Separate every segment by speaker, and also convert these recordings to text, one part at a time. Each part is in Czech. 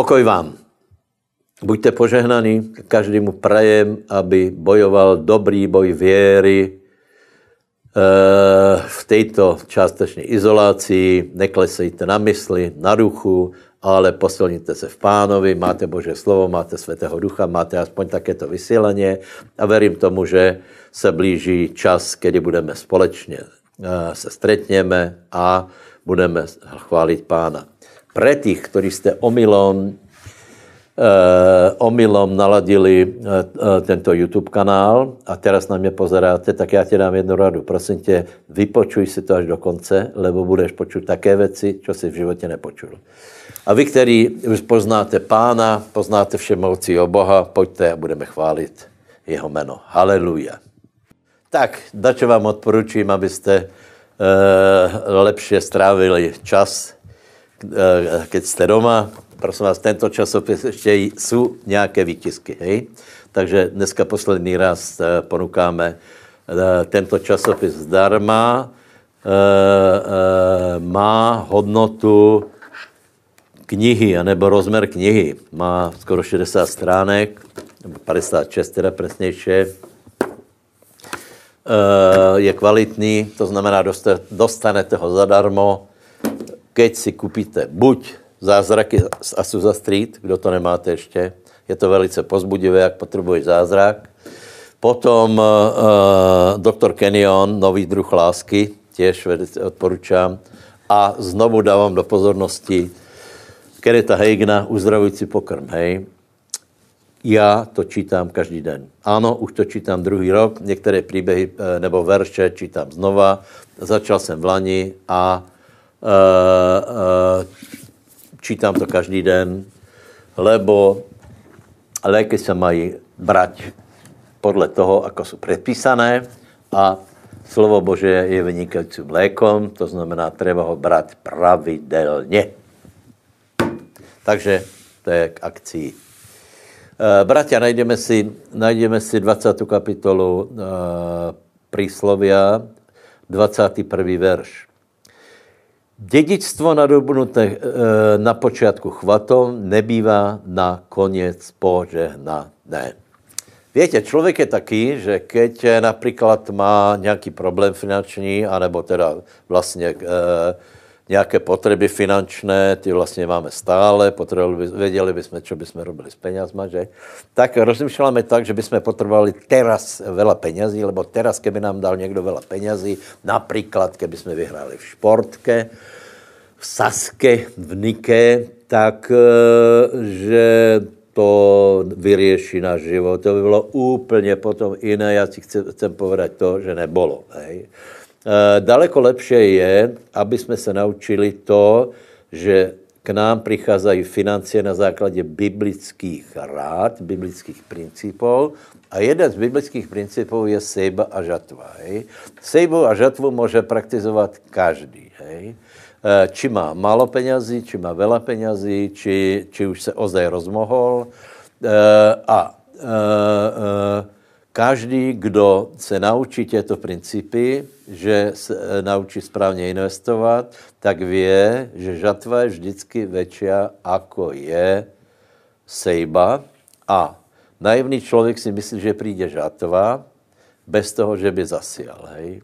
Speaker 1: Pokoj vám. Buďte požehnaní, každému prajem, aby bojoval dobrý boj věry eh, v této částečné izolaci. Neklesejte na mysli, na duchu, ale posilníte se v pánovi, máte Bože slovo, máte Svatého ducha, máte aspoň takéto vysílení a verím tomu, že se blíží čas, kdy budeme společně eh, se stretněme a budeme chválit pána. Pre tých, ktorí ste omylom, uh, omylom naladili uh, tento YouTube kanál a teraz na mě pozeráte, tak já ti dám jednu radu. Prosím tě, vypočuj si to až do konce, lebo budeš počuť také věci, čo si v životě nepočul. A vy, který už poznáte pána, poznáte všemovcího Boha, pojďte a budeme chválit jeho jméno. Haleluja. Tak, dačo vám odporučím, abyste uh, lepšie strávili čas Eh, keď jste doma, prosím vás, tento časopis ještě jsou nějaké výtisky, hej? Takže dneska poslední raz eh, ponukáme eh, tento časopis zdarma, má hodnotu knihy, anebo rozmer knihy. Má skoro 60 stránek, 56 teda presnější. Je kvalitní, to znamená, dostanete ho zadarmo keď si kupíte buď zázraky z Asusa Street, kdo to nemáte ještě, je to velice pozbudivé, jak potřebuješ zázrak. Potom uh, Dr. Kenyon, Nový druh lásky, těž odporučám. A znovu dávám do pozornosti Kereta Heigna, Uzdravující pokrm, hej. Já to čítám každý den. Ano, už to čítám druhý rok, některé příběhy eh, nebo verše čítám znova. Začal jsem v lani a čítám to každý den, lebo léky se mají brať podle toho, ako jsou předpísané a slovo Bože je vynikajícím lékom, to znamená, treba ho brát pravidelně. Takže to je k akcii. E, bratia, najdeme si, najdeme si 20. kapitolu e, príslovia, 21. verš. Dědictvo nadobnuté eh, na počátku chvatom nebývá na konec požehnané. Víte, člověk je taký, že keď například má nějaký problém finanční, anebo teda vlastně e, nějaké potřeby finančné, ty vlastně máme stále, potřebovali, věděli bychom, co bychom robili s penězma, že? Tak rozmýšláme tak, že bychom potřebovali teraz veľa penězí, lebo teraz, keby nám dal někdo veľa penězí, například, keby jsme vyhráli v športke, v Saske, v Nike, tak, e, že to vyřeší náš život. To by bylo úplně potom jiné. Já si chci, chcem povedať to, že nebolo. Hej. Eh, daleko lepší je, aby jsme se naučili to, že k nám přicházejí financie na základě biblických rád, biblických principů. A jeden z biblických principů je sejba a žatva. Hej. Sejbu a žatvu může praktizovat každý. Hej. Eh, či má málo penězí, či má veľa penězí, či, či už se ozaj rozmohol. Eh, a Každý, kdo se naučí těto principy, že se eh, naučí správně investovat, tak ví, že žatva je vždycky větší, ako je sejba. A naivný člověk si myslí, že přijde žatva bez toho, že by zasial. Hej?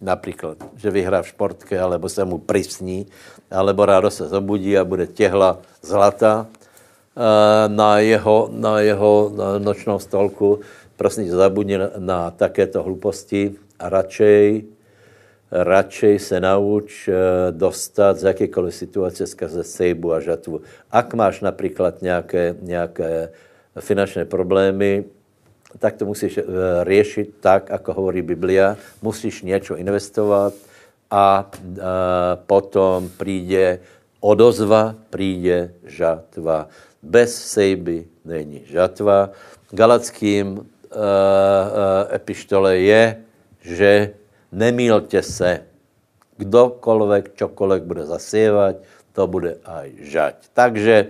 Speaker 1: Například, že vyhrá v športke, alebo se mu prisní, alebo rádo se zobudí a bude těhla zlata eh, na jeho, na jeho nočnou stolku prosím zabudni na, takéto hluposti a radšej, radšej se nauč eh, dostat z jakékoliv situace skrze sejbu a žatvu. Ak máš například nějaké, nějaké finančné problémy, tak to musíš eh, řešit tak, jako hovorí Biblia. Musíš něco investovat a, eh, potom přijde odozva, přijde žatva. Bez sejby není žatva. Galackým epištole je, že nemílte se. Kdokoliv, čokoliv bude zasívat, to bude aj žať. Takže e,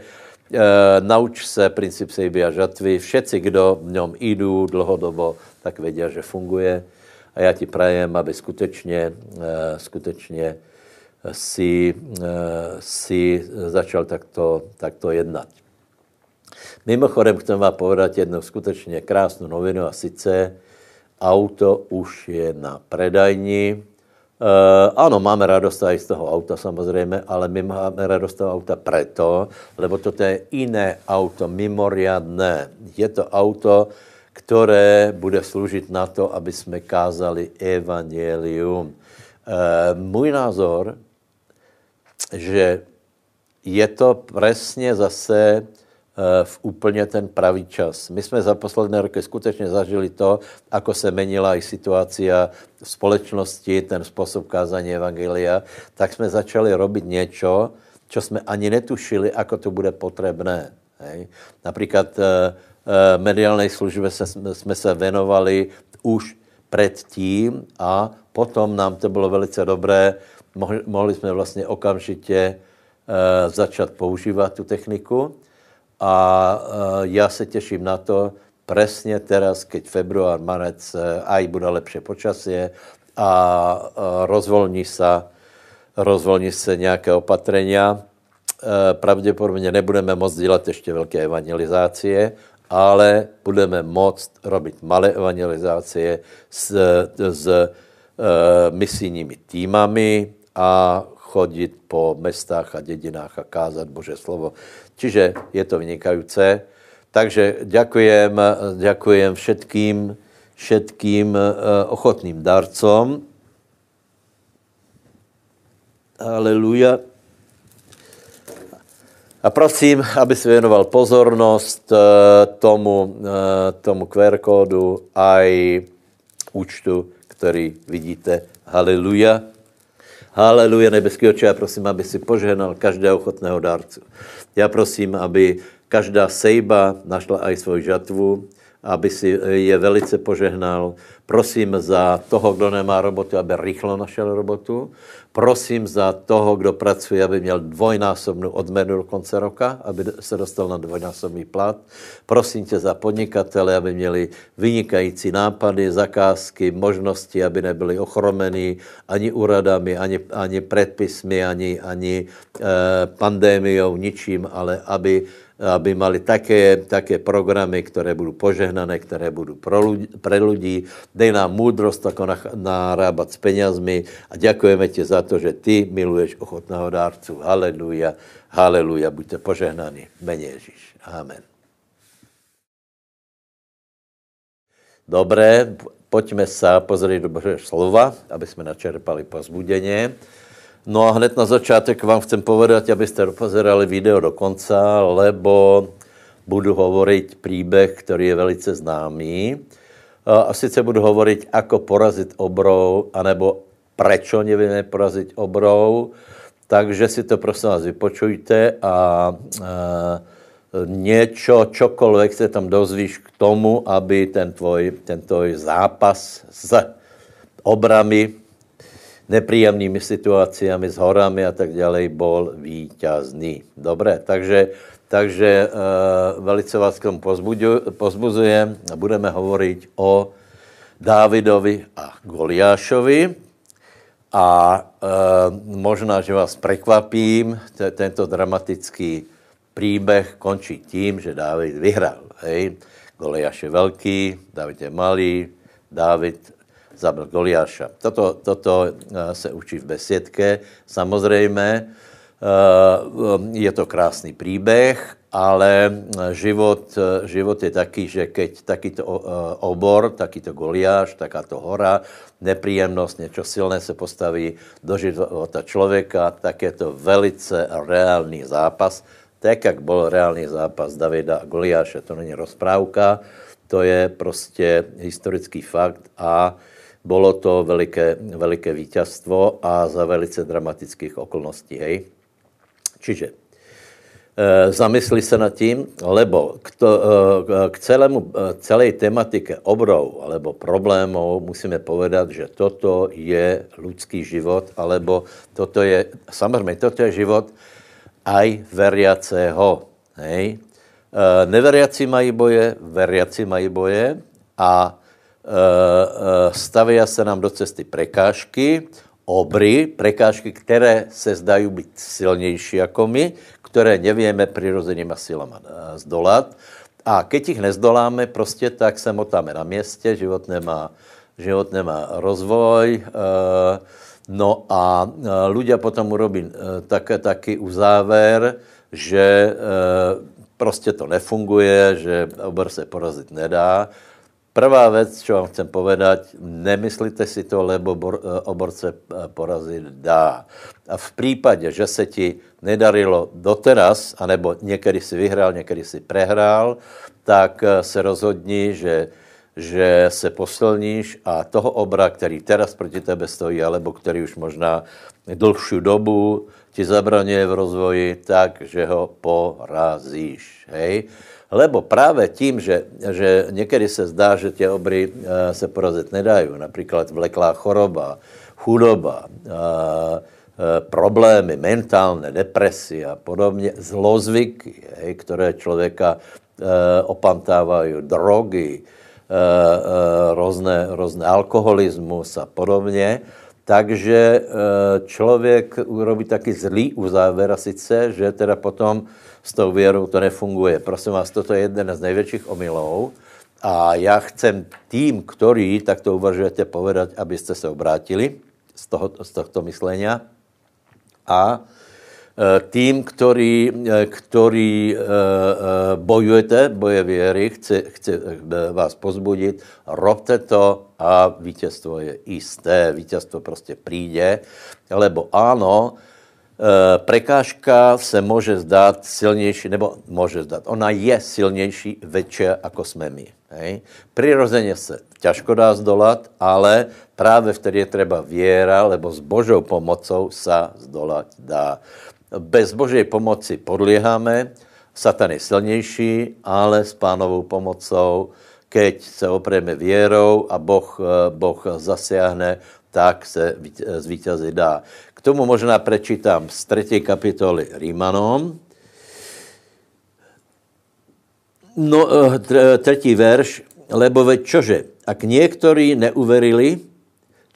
Speaker 1: nauč se princip sejby a žatvy. Všetci, kdo v něm jdou dlouhodobo, tak vědí, že funguje. A já ti prajem, aby skutečně, e, skutečně si, si začal takto, takto jednat. Mimochodem chcem vám povedat jednu skutečně krásnou novinu a sice auto už je na predajni. Uh, ano, máme radost i z toho auta samozřejmě, ale my máme radost z toho auta preto, lebo toto je jiné auto, mimoriadné. Je to auto, které bude sloužit na to, aby jsme kázali evangelium. Uh, můj názor, že je to přesně zase v úplně ten pravý čas. My jsme za posledné roky skutečně zažili to, ako se menila i situace v společnosti, ten způsob kázání Evangelia, tak jsme začali robit něco, co jsme ani netušili, ako to bude potřebné. Hej. Například e, e, mediálnej službe jsme se venovali už předtím a potom nám to bylo velice dobré, mohli, mohli jsme vlastně okamžitě začat používat tu techniku a e, já se těším na to, presně teraz, keď február, marec, e, aj bude lepší počasie a e, rozvolní se, rozvolní se nějaké opatrenia. Pravděpodobně nebudeme moct dělat ještě velké evangelizácie, ale budeme moct robit malé evangelizácie s, s misijními týmami a chodit po mestách a dědinách a kázat Bože slovo. Čiže je to vynikající. Takže děkujem, děkujem všetkým, všetkým eh, ochotným darcom. Aleluja. A prosím, aby se věnoval pozornost eh, tomu, eh, tomu QR kódu a účtu, který vidíte. Haleluja. Haleluja, nebeský oče, já prosím, aby si požehnal každého ochotného dárcu. Já prosím, aby každá sejba našla aj svoji žatvu, aby si je velice požehnal. Prosím za toho, kdo nemá robotu, aby rychlo našel robotu. Prosím za toho, kdo pracuje, aby měl dvojnásobnou odměnu do konce roka, aby se dostal na dvojnásobný plat. Prosím tě za podnikatele, aby měli vynikající nápady, zakázky, možnosti, aby nebyli ochromení ani úradami, ani, ani předpismy, ani, ani eh, pandémiou, ničím, ale aby aby mali také, také programy, které budou požehnané, které budou pro ľudí, pre ľudí. Dej nám múdrost, ako narábat s penězmi a děkujeme ti za to, že ty miluješ ochotného dárcu. Haleluja, haleluja, buďte požehnaní. Mene Ježíš. Amen. Dobré, pojďme se pozrieť do Božího slova, aby jsme načerpali pozbudeně. No a hned na začátek vám chcem povedat, abyste dopozerali video do konca, lebo budu hovoriť příběh, který je velice známý. A sice budu hovoriť, ako porazit obrou, anebo prečo nevíme porazit obrou. Takže si to prosím vás vypočujte a, a něco, čokoliv se tam dozvíš k tomu, aby ten tvoj, ten tvoj zápas s obrami nepříjemnými situacemi, s horami a tak dále, bol víťazný. Dobré, takže, takže uh, velice vás k tomu pozbuzujem a budeme hovoriť o Dávidovi a Goliášovi. A uh, možná, že vás prekvapím, tento dramatický příběh končí tím, že Dávid vyhrál. Hej? Goliáš je velký, David je malý, David zabil Goliáša. Toto, toto eh, se učí v besiedke, samozřejmě. Eh, je to krásný příběh, ale život, život je taký, že keď takýto eh, obor, takýto Goliáš, takáto hora, nepříjemnost, něco silné se postaví do života člověka, tak je to velice reálný zápas, tak, jak byl reálný zápas Davida a Goliáše. To není rozprávka, to je prostě historický fakt a bylo to veliké, veliké vítězstvo a za velice dramatických okolností. Hej. Čiže e, zamysli se nad tím, lebo k, to, e, k celému, e, celé tematike obrou alebo problémů musíme povedat, že toto je lidský život, alebo toto je, samozřejmě, toto je život aj veriaceho. Hej. Neveriaci mají boje, veriaci mají boje a Eh, eh, stavia se nám do cesty prekážky, obry, prekážky, které se zdají být silnější jako my, které nevíme přirozenýma silama eh, zdolat. A keď ich nezdoláme, prostě tak se motáme na městě, život nemá, život nemá rozvoj, no a ľudia potom urobí také, taky uzáver, že prostě to nefunguje, že obor se porazit nedá. Prvá věc, co vám chcem povedať, nemyslíte si to, lebo bor, obor se porazit dá. A v případě, že se ti nedarilo doteraz, anebo někdy si vyhrál, někdy si prehrál, tak se rozhodni, že, že se posilníš a toho obra, který teraz proti tebe stojí, alebo který už možná dlhšiu dobu ti zabraňuje v rozvoji, tak, že ho porazíš. Hej? Lebo právě tím, že, že někdy se zdá, že tě obry uh, se porazit nedají, například vleklá choroba, chudoba, uh, uh, problémy mentálne, depresie a podobně, zlozvyky, hej, které člověka opantávají, drogy, různé, různé alkoholismus a podobně, takže eh, člověk urobí taky zlý uzávěr a sice, že teda potom s tou věrou to nefunguje. Prosím vás, toto je jeden z největších omylů. A já chcem tým, který takto uvažujete, povedat, abyste se obrátili z, toho, z tohto myslenia a Eh, tým, který, eh, který eh, bojujete, boje věry, chce, chce vás pozbudit, robte to a vítězstvo je jisté, vítězstvo prostě přijde, lebo ano, prekážka se může zdát silnější, nebo může zdát, ona je silnější večer, jako jsme my. Hej? Přirozeně se těžko dá zdolat, ale právě vtedy je třeba věra, lebo s Božou pomocou se zdolat dá bez Božej pomoci podlieháme, Satan je silnější, ale s pánovou pomocou, keď se opreme věrou a boh, eh, boh zasiahne, tak se zvítězit dá. Tomu možná prečítám z 3. kapitoly Rímanom. No, eh, třetí verš, lebo veď čože, ak někteří neuverili,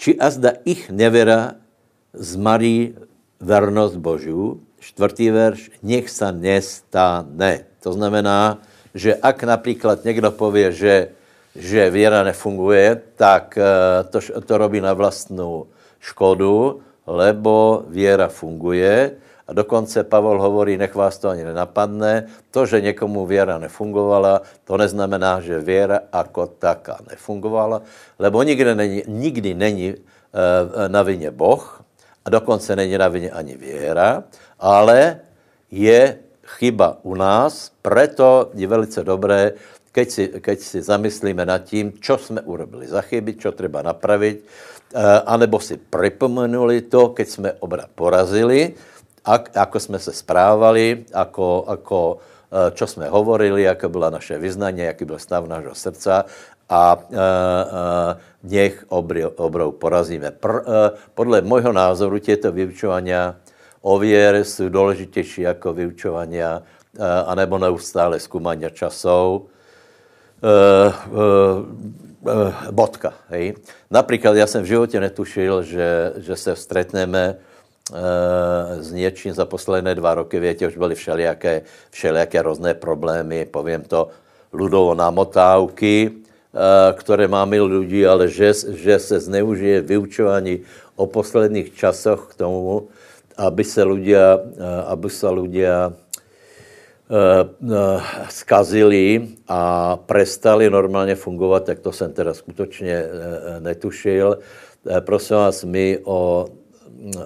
Speaker 1: či azda ich nevera zmarí vernost Božů, čtvrtý verš, nech sa nestane. To znamená, že ak například někdo pově, že, že věra nefunguje, tak eh, to, to robí na vlastnou škodu, lebo věra funguje. A dokonce Pavel hovorí, nech vás to ani nenapadne, to, že někomu věra nefungovala, to neznamená, že věra jako taká nefungovala, lebo nikdy není, nikdy není eh, na vině Boh, a dokonce není na vině ani věra, ale je chyba u nás, preto je velice dobré, keď si, keď si zamyslíme nad tím, čo jsme urobili za chyby, čo treba napravit, anebo si připomenuli to, keď jsme obra porazili, ak, ako jsme se správali, ako, ako, eh, čo jsme hovorili, jaké byla naše vyznání, jaký byl stav našeho srdca a e, e, nech obrou porazíme. Pr, e, podle mojho názoru těto vyučování o věre jsou důležitější jako vyučování anebo neustále zkoumání časov. Bodka. Hej. Například já jsem v životě netušil, že, že se stretneme s něčím za posledné dva roky, větě, už byly všelijaké, všelijaké různé problémy, povím to, ludovo námotávky, Eh, které máme lidi, ale že, že se zneužije vyučování o posledních časoch k tomu, aby se ľudia, eh, aby se ľudia eh, skazili a prestali normálně fungovat, tak to jsem teda skutečně netušil. Prosím vás, my o,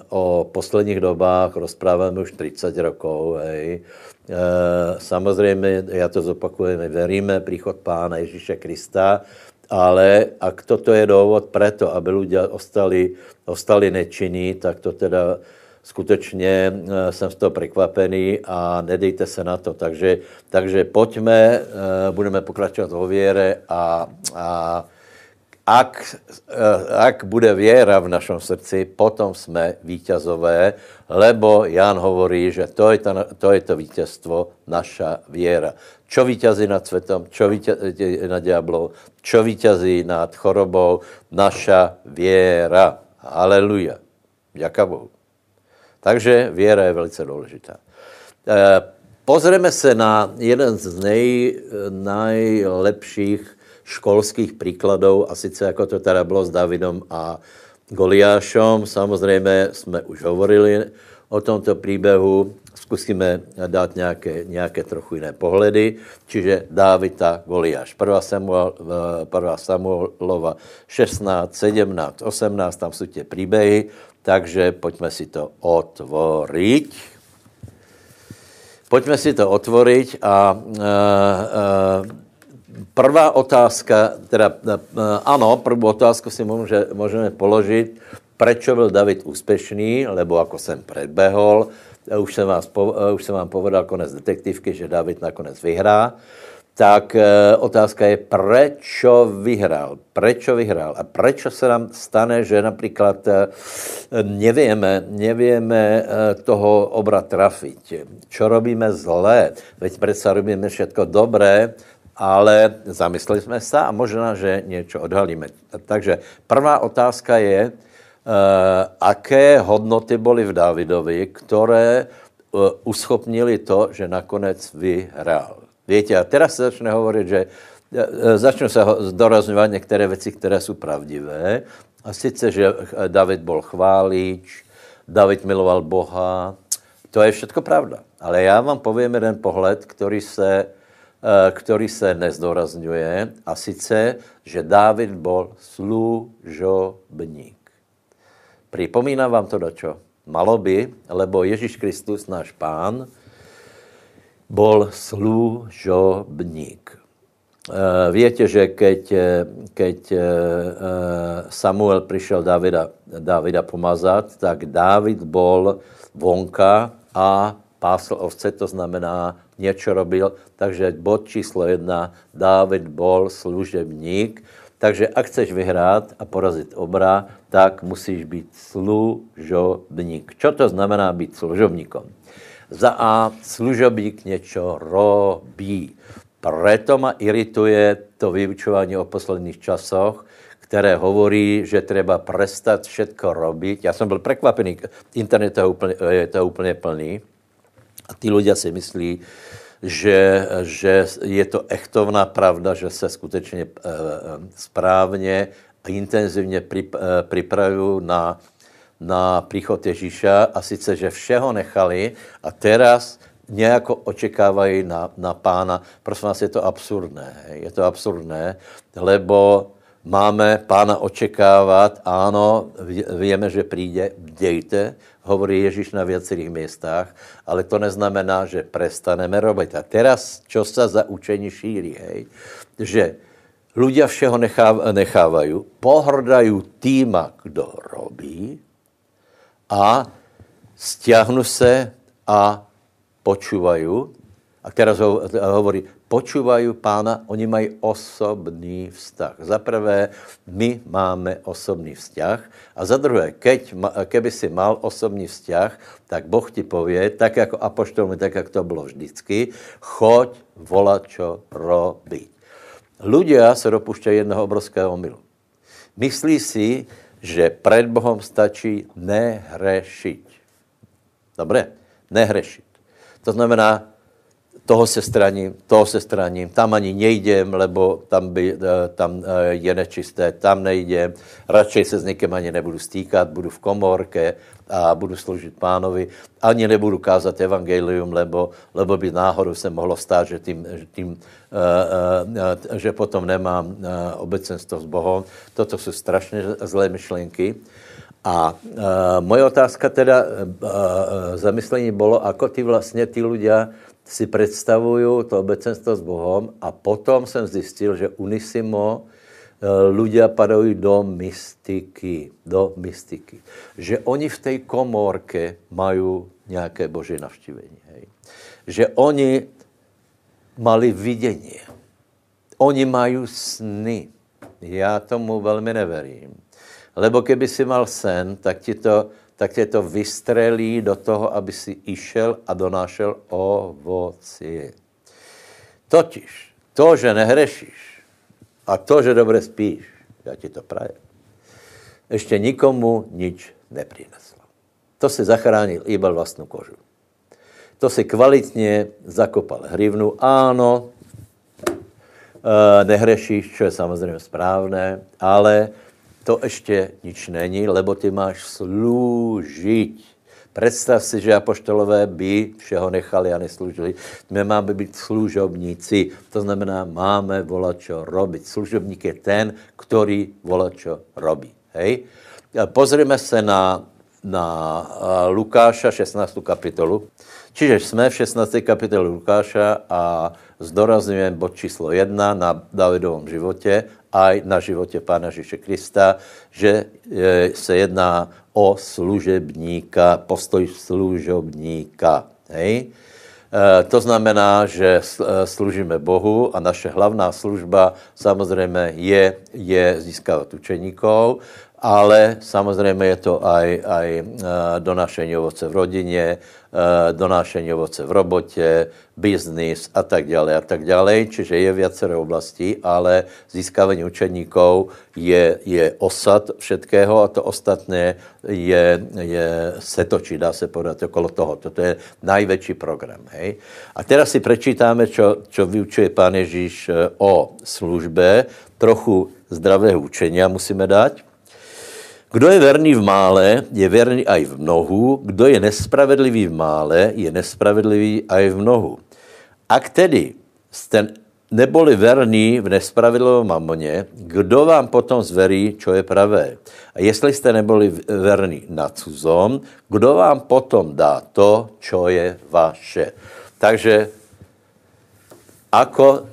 Speaker 1: o posledních dobách rozpráváme už 30 rokov, hej. Eh, samozřejmě, já to zopakuju, my veríme příchod Pána Ježíše Krista, ale ak toto je důvod preto, aby lidé ostali, ostali nečinní, tak to teda skutečně eh, jsem z toho překvapený a nedejte se na to. Takže, takže pojďme, eh, budeme pokračovat o věre a, a ak, eh, ak bude věra v našem srdci, potom jsme vítězové, lebo Jan hovorí, že to je, ta, to, je to vítězstvo, naša věra. Čo vítězí nad světom, čo vítězí nad diablou, čo vítězí nad chorobou, naša věra. Haleluja. Děká Bohu. Takže věra je velice důležitá. Eh, pozrieme se na jeden z nej, najlepších školských příkladů, a sice jako to teda bylo s Davidem a Goliášom. Samozřejmě jsme už hovorili o tomto příběhu. Zkusíme dát nějaké, nějaké trochu jiné pohledy. Čiže Dávida, Goliáš. 1. Samuel, 1. Samuelova 16, 17, 18, tam jsou tě příběhy. Takže pojďme si to otvoriť. Pojďme si to otvoriť a uh, prvá otázka, teda ano, první otázku si může, můžeme položit, proč byl David úspěšný, lebo jako jsem predbehol, už jsem, vás, už jsem vám povedal konec detektivky, že David nakonec vyhrá tak e, otázka je, proč vyhrál? Proč vyhrál? A proč se nám stane, že například nevíme, nevíme toho obra trafit? Čo robíme zlé? Veď přece robíme všechno dobré, ale zamysleli jsme se a možná, že něco odhalíme. Takže prvá otázka je, aké hodnoty byly v Davidovi, které uschopnili to, že nakonec vyhrál. Víte, a teraz se začne hovorit, že e, e, začnou se dorazňovat některé věci, které jsou pravdivé. A sice, že David byl chválič, David miloval Boha, to je všechno pravda. Ale já vám povím jeden pohled, který se, který se nezdorazňuje, a sice, že David byl služobník. Připomínám vám to, čo? Malo by, lebo Ježíš Kristus, náš pán, bol služobník. Eh, Víte, že keď, eh, keď eh, Samuel přišel Davida, Davida pomazat, tak David bol vonka a pásl ovce, to znamená, něco robil. Takže bod číslo jedna, David bol služebník. Takže ak chceš vyhrát a porazit obra, tak musíš být služobník. Čo to znamená být služobníkom? Za A služobník něco robí. Preto ma irituje to vyučování o posledních časoch, které hovorí, že treba prestat všetko robiť. Já jsem byl překvapený, internet je úplně, je to úplně plný. A ty lidé si myslí, že, že je to echtovná pravda, že se skutečně e, správně a intenzivně připravují na na příchod Ježíša a sice, že všeho nechali a teraz nějako očekávají na, na pána. Prosím vás, je to absurdné. Je to absurdné, lebo máme pána očekávat, ano, víme, že přijde, bdějte, hovorí Ježíš na věcerých místách, ale to neznamená, že prestaneme robit. A teraz, čo se za učení šíří, hej, že ľudia všeho nechávají, pohrdají týma, kdo robí, a stiahnu se a počúvají. A teraz ho, hovorí, počúvají pána, oni mají osobný vztah. Za prvé, my máme osobný vzťah a za druhé, keď, keby si mal osobný vzťah, tak Boh ti pově, tak jako apoštolmi, tak jak to bylo vždycky, choď volat, čo robiť. Ľudia se dopušťají jednoho obrovského milu. Myslí si, že před Bohem stačí nehrešiť. Dobré? Nehrešiť. To znamená, toho se straním, toho se straním, tam ani nejdem, lebo tam, by, eh, tam eh, je nečisté, tam nejdem, radšej se s někým ani nebudu stýkat, budu v komorke a budu sloužit pánovi, ani nebudu kázat evangelium, lebo, lebo by náhodou se mohlo stát, že, tím, že, tím, uh, že potom nemám obecenstvo s Bohem. Toto jsou strašně zlé myšlenky. A uh, moje otázka teda, uh, zamyslení bylo, ako ty vlastně ty ľudia si představuju to obecenstvo s Bohem a potom jsem zjistil, že unisimo ľudia eh, padají do mystiky, do mystiky. Že oni v té komórke mají nějaké boží navštívení. Hej. Že oni mali vidění. Oni mají sny. Já tomu velmi neverím. Lebo keby si mal sen, tak ti to tak tě to vystřelí do toho, aby si išel a donášel ovoci. Totiž to, že nehrešíš a to, že dobře spíš, já ti to praje, ještě nikomu nič nepřineslo. to si zachránil iba vlastnou kožu. To si kvalitně zakopal hrivnu. Áno, nehrešíš, čo je samozřejmě správné, ale to ještě nič není, lebo ty máš slúžiť. Představ si, že apoštolové by všeho nechali a neslužili. My máme být služobníci, to znamená, máme volat, čo robiť. Služobník je ten, který čo robí. Hej? Pozrime se na, na Lukáša 16. kapitolu. Čiže jsme v 16. kapitole Lukáša a zdorazňujeme bod číslo 1 na Davidovom životě a na životě Pána Ježíše Krista, že se jedná o služebníka, postoj služobníka. Hej? E, to znamená, že služíme Bohu a naše hlavná služba samozřejmě je, je získávat učeníkov ale samozřejmě je to aj, aj donášení ovoce v rodině, donášení ovoce v robotě, biznis a tak dále a tak dále. Čiže je viacero oblastí, ale získávání učeníků je, je osad všetkého a to ostatné je, je se točí, dá se podat okolo toho. Toto je největší program. Hej? A teraz si prečítáme, čo, čo vyučuje pán Ježíš eh, o službe, trochu zdravého učenia musíme dať. Kdo je verný v mále, je verný aj v mnohu. Kdo je nespravedlivý v mále, je nespravedlivý aj v mnohu. Ak tedy jste neboli verní v nespravedlivém mamoně, kdo vám potom zverí, čo je pravé? A jestli jste neboli verní na cuzom, kdo vám potom dá to, čo je vaše? Takže ako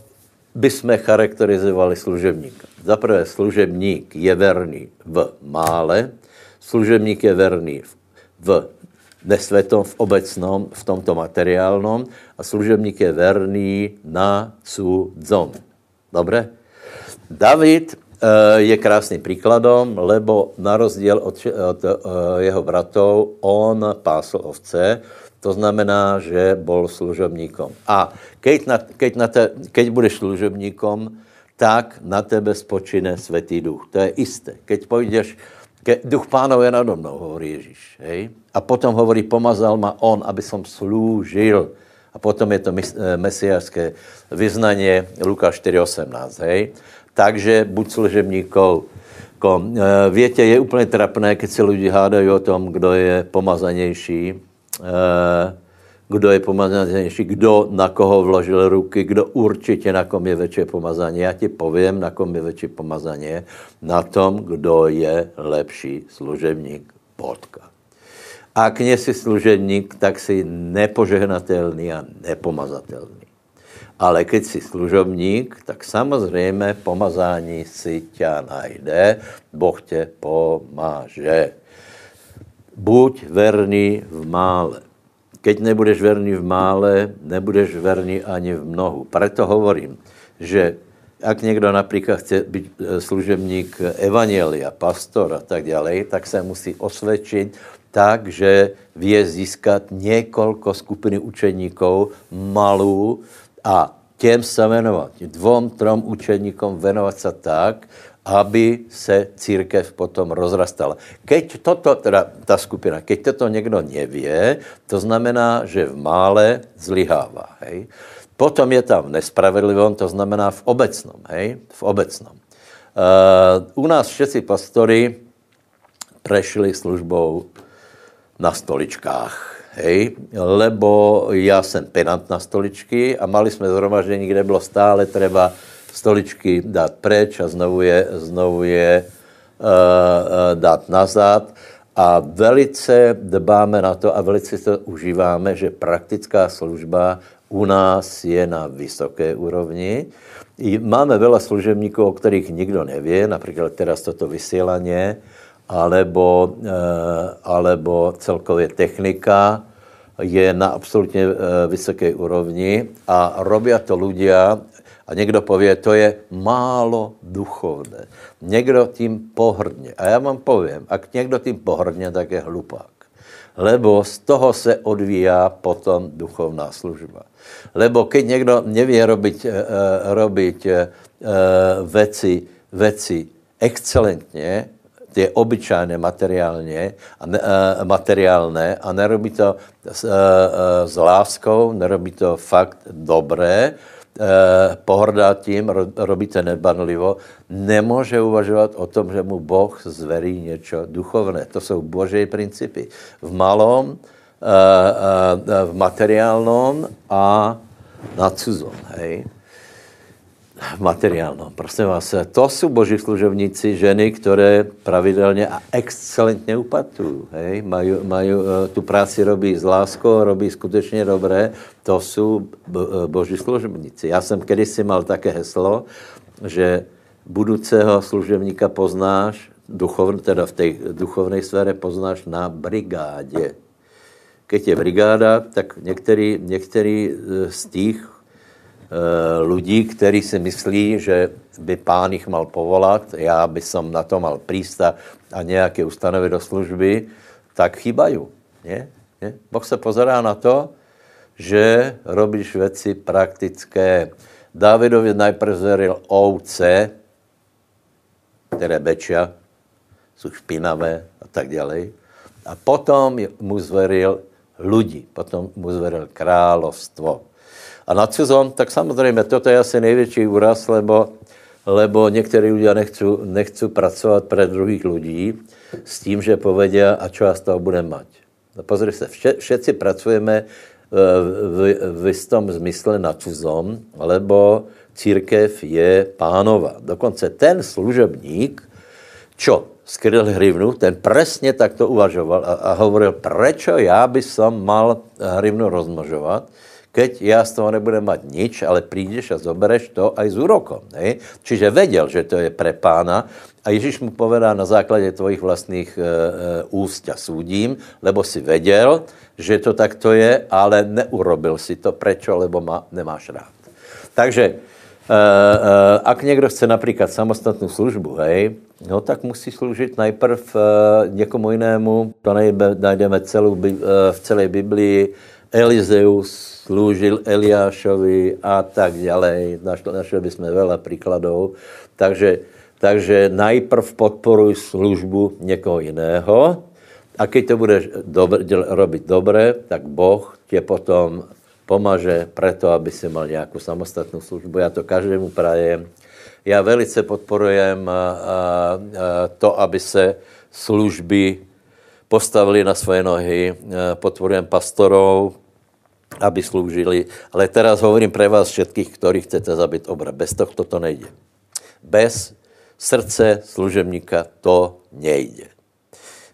Speaker 1: by jsme charakterizovali služebníka? Za prvé, služebník je verný v mále, služebník je verný v nesvetom, v obecnom, v tomto materiálnom a služebník je verný na cudzom. Dobre? David eh, je krásným príkladom, lebo na rozdiel od, od eh, jeho bratov, on pásl ovce, to znamená, že bol služobníkom. A keď, na, keď, na te, keď budeš služobníkom, tak na tebe spočine Svetý duch. To je isté. Keď půjdeš, ke, duch pánov je nado mnou, hovorí Ježíš. Hej? A potom hovorí, pomazal ma on, aby som slúžil. A potom je to eh, mesiářské vyznanie Lukáš 4.18. Hej? Takže buď služebníkov. Ko, e, viete, je úplně trapné, keď se lidi hádají o tom, kdo je pomazanější. E, kdo je pomazanější, kdo na koho vložil ruky, kdo určitě na kom je větší pomazání. Já ti povím, na kom je větší pomazání. Na tom, kdo je lepší služebník. Bodka. A kněz si služebník, tak si nepožehnatelný a nepomazatelný. Ale keď si služobník, tak samozřejmě pomazání si tě najde, Boh tě pomáže. Buď verný v mále. Keď nebudeš verný v mále, nebudeš verný ani v mnohu. Proto hovorím, že ak někdo například chce být e, služebník evanielia, pastor a tak dále, tak se musí osvědčit tak, že vie získat několik skupiny učeníků malou a těm se věnovat. Dvom, trom učeníkům věnovat se tak, aby se církev potom rozrastala. Keď toto, teda ta skupina, keď toto někdo nevě, to znamená, že v mále zlyhává. Hej? Potom je tam nespravedlivom, to znamená v obecnom. Hej? V obecnom. Uh, u nás všetci pastory prešli službou na stoličkách. Hej, lebo já jsem penant na stoličky a mali jsme zhromaždění, kde bylo stále třeba stoličky dát preč a znovu je, znovu je uh, dát nazad. A velice dbáme na to a velice to užíváme, že praktická služba u nás je na vysoké úrovni. Máme veľa služebníků, o kterých nikdo neví, například teraz toto vysílanie, alebo, uh, alebo celkově technika je na absolutně vysoké úrovni a robia to ľudia, a někdo pově, to je málo duchovné. Někdo tím pohrdně. A já vám povím, ak někdo tím pohrdně, tak je hlupák. Lebo z toho se odvíjá potom duchovná služba. Lebo keď někdo neví robiť, uh, robiť uh, veci, veci excelentně, je obyčajné materiálně a ne, materiálné a nerobí to s, uh, s láskou, nerobí to fakt dobré, pohrdá tím, ro, robí to nebanlivo, nemůže uvažovat o tom, že mu Boh zverí něco duchovné. To jsou boží principy. V malom, uh, uh, v materiálnom a na cudzom, hej v materiálnom. Prosím vás, to jsou boží služebníci, ženy, které pravidelně a excelentně upatují. Hej? Mají, mají, eh, tu práci robí s láskou, robí skutečně dobré. To jsou eh, boží služebníci. Já jsem kedysi mal také heslo, že budoucího služebníka poznáš, duchovn, teda v té duchovné sféře poznáš na brigádě. Keď je brigáda, tak některý, některý eh, z těch Eh, lidí, kteří si myslí, že by pán jich mal povolat, já by som na to mal prísta a nějaké ustanovit do služby, tak chýbají. Nie? Nie? Boh se pozerá na to, že robíš věci praktické. Davidovi najprv zveril ovce, které bečia, jsou špinavé a tak dále. A potom mu zveril lidi, potom mu zveril královstvo. A na cudzom, tak samozřejmě, toto je asi největší úraz, lebo, lebo někteří lidé nechcou, nechcou pracovat pre druhých lidí s tím, že povedia, a čo já z toho budem mať. No pozri se, vše, všetci pracujeme eh, v, v jistom zmysle na cudzom, lebo církev je pánova. Dokonce ten služebník, čo skryl hrivnu, ten presně takto uvažoval a, a hovoril, prečo já by som mal hrivnu rozmnožovat, keď já z toho nebudem mať nič, ale přijdeš a zobereš to aj s úrokom. Ne? Čiže věděl, že to je pre pána a Ježíš mu povedá na základě tvojich vlastních e, úst a súdím, lebo si věděl, že to takto je, ale neurobil si to. Prečo? Lebo ma nemáš rád. Takže e, e, ak někdo chce například samostatnou službu, hej, no tak musí sloužit najprv e, někomu jinému. To najdeme celou, e, v celé Biblii. Elizeus slúžil Eliášovi a tak ďalej. Našli by sme veľa príkladov. Takže, takže najprv podporuj službu někoho jiného a keď to budeš dobr, robiť dobre, tak Boh tě potom pomaže preto, aby si mal nějakou samostatnou službu. Já to každému prajem. Já velice podporujem to, aby se služby postavili na svoje nohy. Podporujem pastorov, aby sloužili. Ale teraz hovorím pre vás všetkých, ktorí chcete zabít obra. Bez tohto to nejde. Bez srdce služebníka to nejde.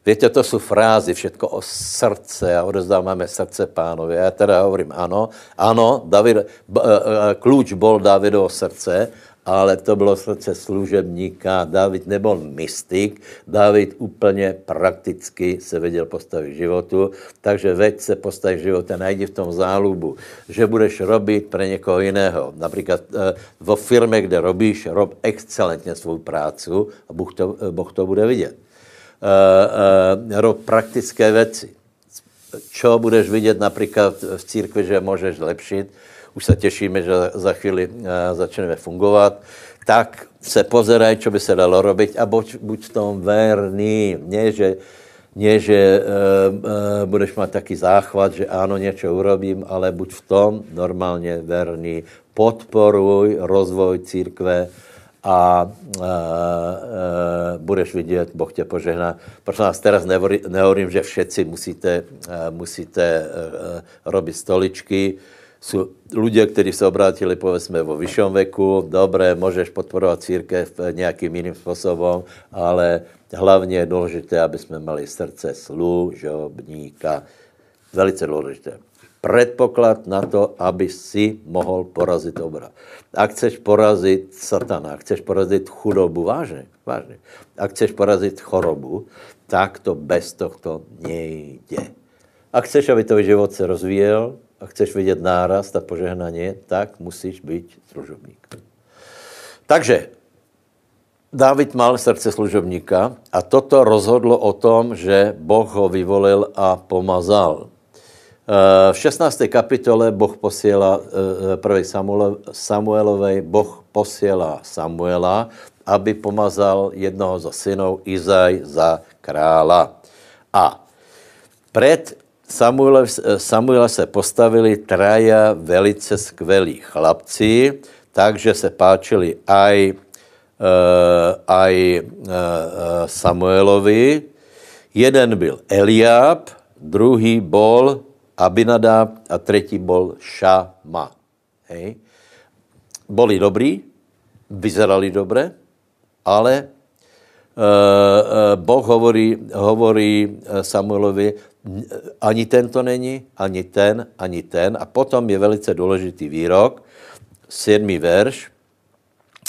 Speaker 1: Víte, to jsou frázy, všetko o srdce a odezdáváme srdce pánovi. Já teda hovorím ano, ano, David, b, b, kluč bol Davidovo srdce, ale to bylo srdce služebníka. David nebyl mystik, David úplně prakticky se věděl postavit životu, takže veď se postavit života, najdi v tom zálubu, že budeš robit pro někoho jiného. Například eh, vo firmě, kde robíš, rob excelentně svou prácu a Bůh to, Boh to bude vidět. Uh, rob praktické věci. Čo budeš vidět například v církvi, že můžeš zlepšit, už se těšíme, že za chvíli eh, začneme fungovat, tak se pozeraj, co by se dalo robiť a buď, buď v tom verný. Nie, že, nie, že e, e, budeš mít taký záchvat, že ano, něco urobím, ale buď v tom normálně verný. Podporuj rozvoj církve a e, e, budeš vidět, Boh tě požehná. Prosím vás, teraz nehovorím, že všetci musíte, e, musíte e, robit stoličky, jsou lidé, kteří se obrátili, povedzme, vo vyšším veku, dobré, můžeš podporovat církev nějakým jiným způsobem, ale hlavně je důležité, aby jsme mali srdce služobníka. Velice důležité. Předpoklad na to, aby si mohl porazit obra. A chceš porazit satana, chceš porazit chudobu, vážně, vážně. A chceš porazit chorobu, tak to bez tohto nejde. A chceš, aby tvůj život se rozvíjel, a chceš vidět nárast a požehnaně, tak musíš být služobník. Takže Dávid mal srdce služobníka a toto rozhodlo o tom, že Boh ho vyvolil a pomazal. Eh, v 16. kapitole Boh posiela, 1. Eh, Samuelovej, Boh posiela Samuela aby pomazal jednoho zo synov Izaj za krála. A před Samuela, Samuela se postavili traja velice skvelí chlapci, takže se páčili aj, uh, aj uh, Samuelovi. Jeden byl Eliab, druhý bol Abinadab a třetí bol Šama. Hej. Boli dobrý, vyzerali dobře, ale uh, Boh hovorí, hovorí Samuelovi, ani ten to není, ani ten, ani ten. A potom je velice důležitý výrok, sedmý verš,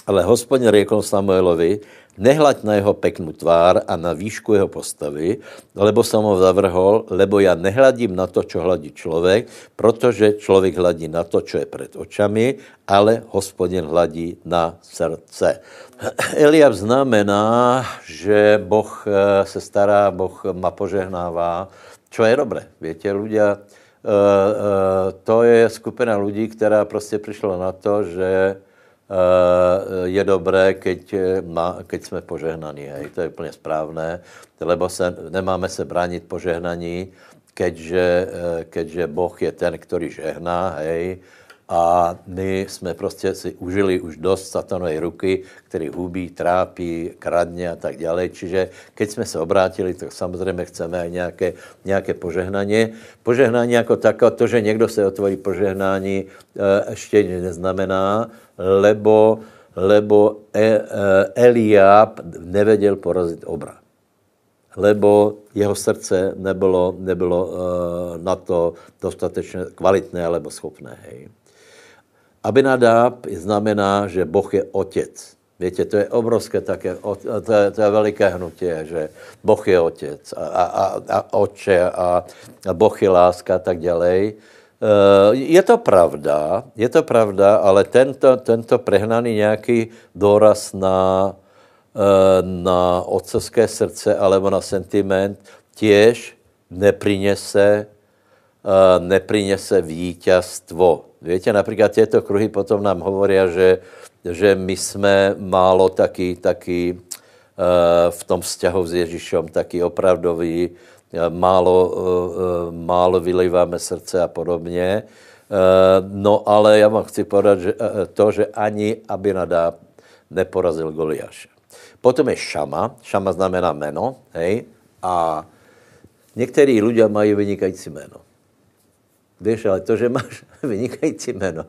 Speaker 1: ale hospodin řekl Samuelovi, nehlaď na jeho peknou tvár a na výšku jeho postavy, lebo jsem ho zavrhol, lebo já nehladím na to, čo hladí člověk, protože člověk hladí na to, čo je před očami, ale hospodin hladí na srdce. Eliab znamená, že Boh eh, se stará, Boh ma požehnává, čo je dobré. Víte, ľudia, uh, uh, to je skupina lidí, která prostě přišla na to, že uh, je dobré, keď, má, keď jsme požehnaní. Hej. To je úplně správné, lebo se, nemáme se bránit požehnaní, keďže, keďže Boh je ten, který žehná, hej, a my jsme prostě si užili už dost satanové ruky, který hubí, trápí, kradně a tak dále. Čiže keď jsme se obrátili, tak samozřejmě chceme aj nějaké, nějaké požehnání. Požehnání jako takové, to, že někdo se otvorí požehnání, eh, ještě neznamená, lebo, lebo e, e, Eliab nevěděl porazit obra lebo jeho srdce nebylo, nebylo na to dostatečně kvalitné alebo schopné. Hej. Abinadab znamená, že Boh je otec. Víte, to je obrovské také, to je, to je veliké hnutě, že Boh je otec a, a, a, a oče a, a Boh je láska a tak dále. Je to pravda, je to pravda, ale tento, tento prehnaný nějaký důraz na, e, na otcovské srdce alebo na sentiment těž neprinese, neprinese vítězstvo. Víte, například těto kruhy potom nám hovorí, že, že my jsme málo taky, taky uh, v tom vzťahu s Ježíšem, taky opravdový, uh, málo, málo vylejváme srdce a podobně. No ale já vám chci podat že, to, že ani Abinadab neporazil Goliáše. Potom je Šama. Šama znamená jméno, hej? A některý lidé mají vynikající jméno. Víš, ale to, že máš vynikající jméno,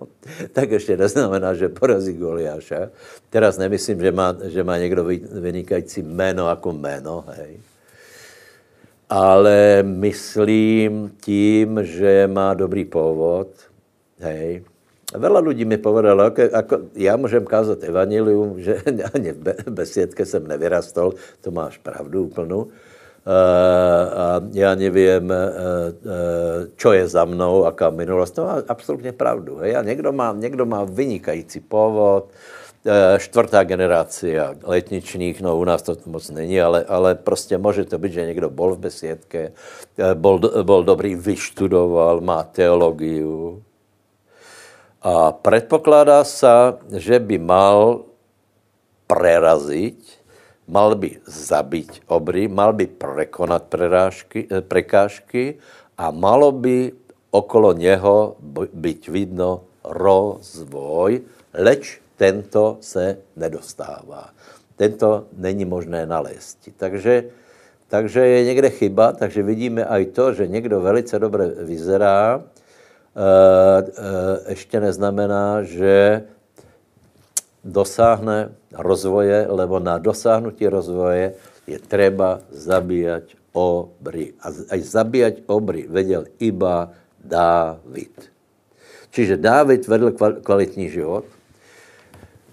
Speaker 1: tak ještě neznamená, že porazí Goliáša. Teraz nemyslím, že má, že má někdo vynikající jméno jako jméno, hej. Ale myslím tím, že má dobrý původ, hej. Veľa lidí mi povedalo, jako, jako já můžem kázat evangelium, že ani v besiedke jsem nevyrastol, to máš pravdu úplnou, a já nevím, eh, eh, čo je za mnou, aká minulost. To má absolutně pravdu. Hej? A někdo má, někdo má vynikající původ, čtvrtá generace letničních, no u nás to moc není, ale, ale prostě může to být, že někdo bol v besiedke, bol, bol dobrý, vyštudoval, má teologii. A předpokládá se, že by mal prerazit mal by zabít obry, mal by prekonat prerážky, eh, prekážky a malo by okolo něho být vidno rozvoj, leč tento se nedostává. Tento není možné nalézt. Takže, takže je někde chyba, takže vidíme aj to, že někdo velice dobře vyzerá, e, e, ještě neznamená, že dosáhne rozvoje, lebo na dosáhnutí rozvoje je třeba zabíjať obry. A aj zabíjať obry vedel iba Dávid. Čiže Dávid vedl kvalitní život,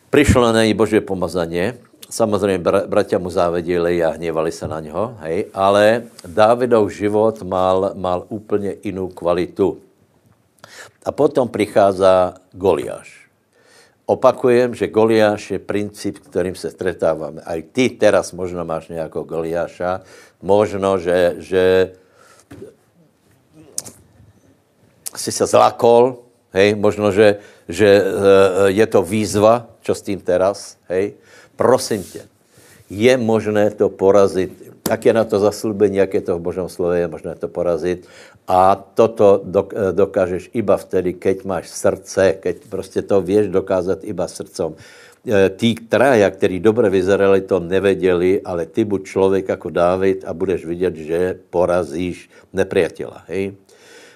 Speaker 1: přišlo na něj Boží pomazaně, samozřejmě bratia mu závedili a hněvali se na něho, hej, ale Dávidov život mal, mal úplně jinou kvalitu. A potom přichází Goliáš. Opakujem, že Goliáš je princíp, kterým se stretáváme. Aj ty teraz možno máš nějakého Goliáša, možno, že, že si se zlakol, hej, možno, že, že eh, je to výzva, čo s tím teraz, hej. Prosím tě, je možné to porazit. Jak je na to zaslubení, jak je to v Božom slove, je možné to porazit. A toto dokážeš iba vtedy, keď máš srdce, keď prostě to věš dokázat iba srdcom. E, tí traja, kteří dobře vyzerali, to nevěděli, ale ty buď člověk jako Dávid a budeš vidět, že porazíš nepriatela. Hej?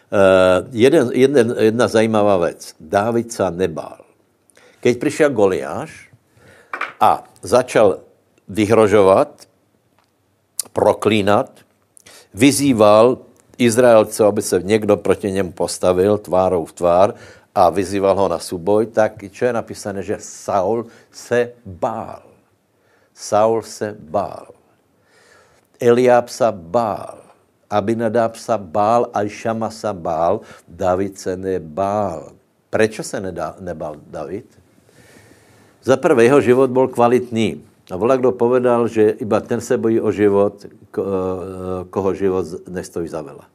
Speaker 1: Uh, jeden, jeden, jedna zajímavá věc. Dávid se nebál. Keď přišel Goliáš a začal vyhrožovat, proklínat, vyzýval Izraelce, aby se někdo proti němu postavil tvárou v tvár a vyzýval ho na súboj, tak čo je napísané, že Saul se bál. Saul se bál. Eliáb se bál. Abinadab se bál, a Šama se bál, David se nebál. Proč se nebál David? Za prvé, jeho život byl kvalitní. A volá, kdo povedal, že iba ten se bojí o život, koho život nestojí za vela.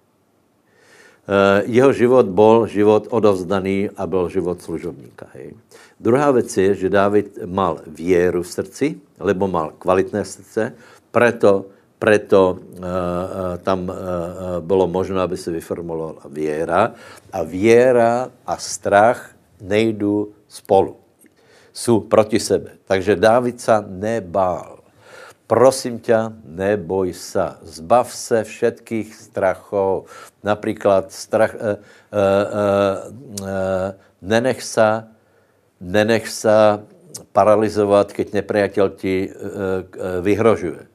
Speaker 1: Eh, jeho život byl život odovzdaný a byl život služobníka. Hej. Druhá věc je, že David mal věru v srdci, lebo mal kvalitné srdce, preto, preto uh, tam uh, bylo možné, aby se vyformulovala věra. A věra a strach nejdou spolu. Jsou proti sebe. Takže David se nebál. Prosím tě, neboj se. Zbav se všetkých strachů. Například strach, uh, uh, uh, nenech se, nenech se paralizovat, keď nepriateľ ti uh, uh, vyhrožuje.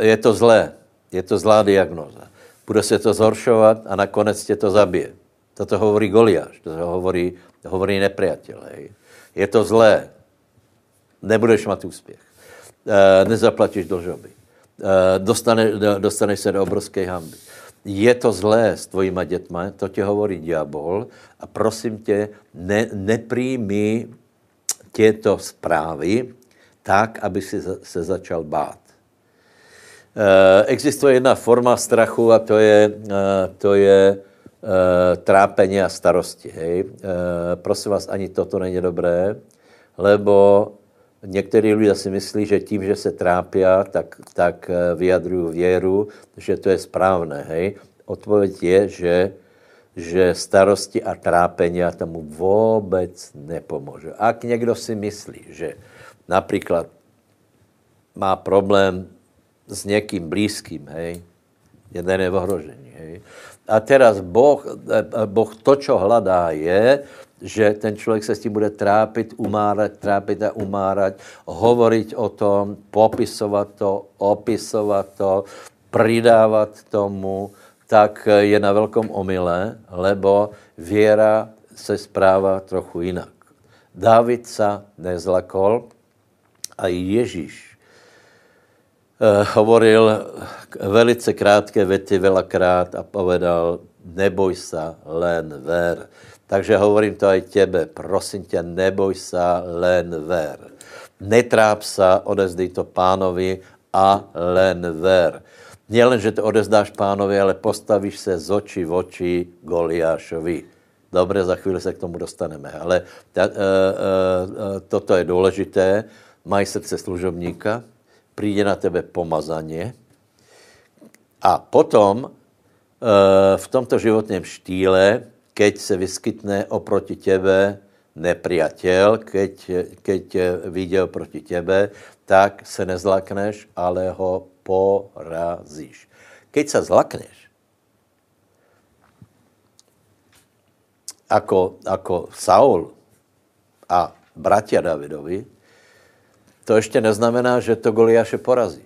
Speaker 1: Je to zlé. Je to zlá diagnoza. Bude se to zhoršovat a nakonec tě to zabije. Toto hovorí Goliáš, to hovorí, hovorí nepriateľ. Je to zlé. Nebudeš mít úspěch. E, nezaplatíš dlžoby. E, dostane, dostaneš se do obrovské hamby. Je to zlé s tvojima dětma, to tě hovorí diabol a prosím tě, ne, nepríjmi těto zprávy tak, aby si se začal bát. E, existuje jedna forma strachu a to je, to je trápení a starosti. Hej. Prosím vás, ani toto není dobré, lebo Někteří lidé si myslí, že tím, že se trápí, tak, tak eh, vyjadrují věru, že to je správné. Hej? Odpověď je, že, že starosti a trápení tomu vůbec nepomůže. Ak někdo si myslí, že například má problém s někým blízkým, hej, jeden je v ohrožení, hej. A teraz boh, eh, boh to, čo hledá, je, že ten člověk se s tím bude trápit, umárat, trápit a umárat, hovoriť o tom, popisovat to, opisovat to, přidávat tomu, tak je na velkom omyle, lebo věra se správá trochu jinak. Dávid se nezlakol a Ježíš hovoril velice krátké věty velakrát a povedal, neboj se, len ver. Takže hovorím to aj tebe, prosím tě, neboj se, len ver. Netráp se, odezdej to pánovi a len ver. Nielen, že to odezdáš pánovi, ale postavíš se z očí v oči Goliášovi. Dobře, za chvíli se k tomu dostaneme. Ale ta, uh, uh, toto je důležité. Maj srdce služobníka, přijde na tebe pomazaně a potom uh, v tomto životním štýle keď se vyskytne oproti tebe nepriateľ, keď, keď viděl proti tebe, tak se nezlakneš, ale ho porazíš. Keď se zlakneš, ako, ako Saul a bratia Davidovi, to ještě neznamená, že to Goliáše porazí. E,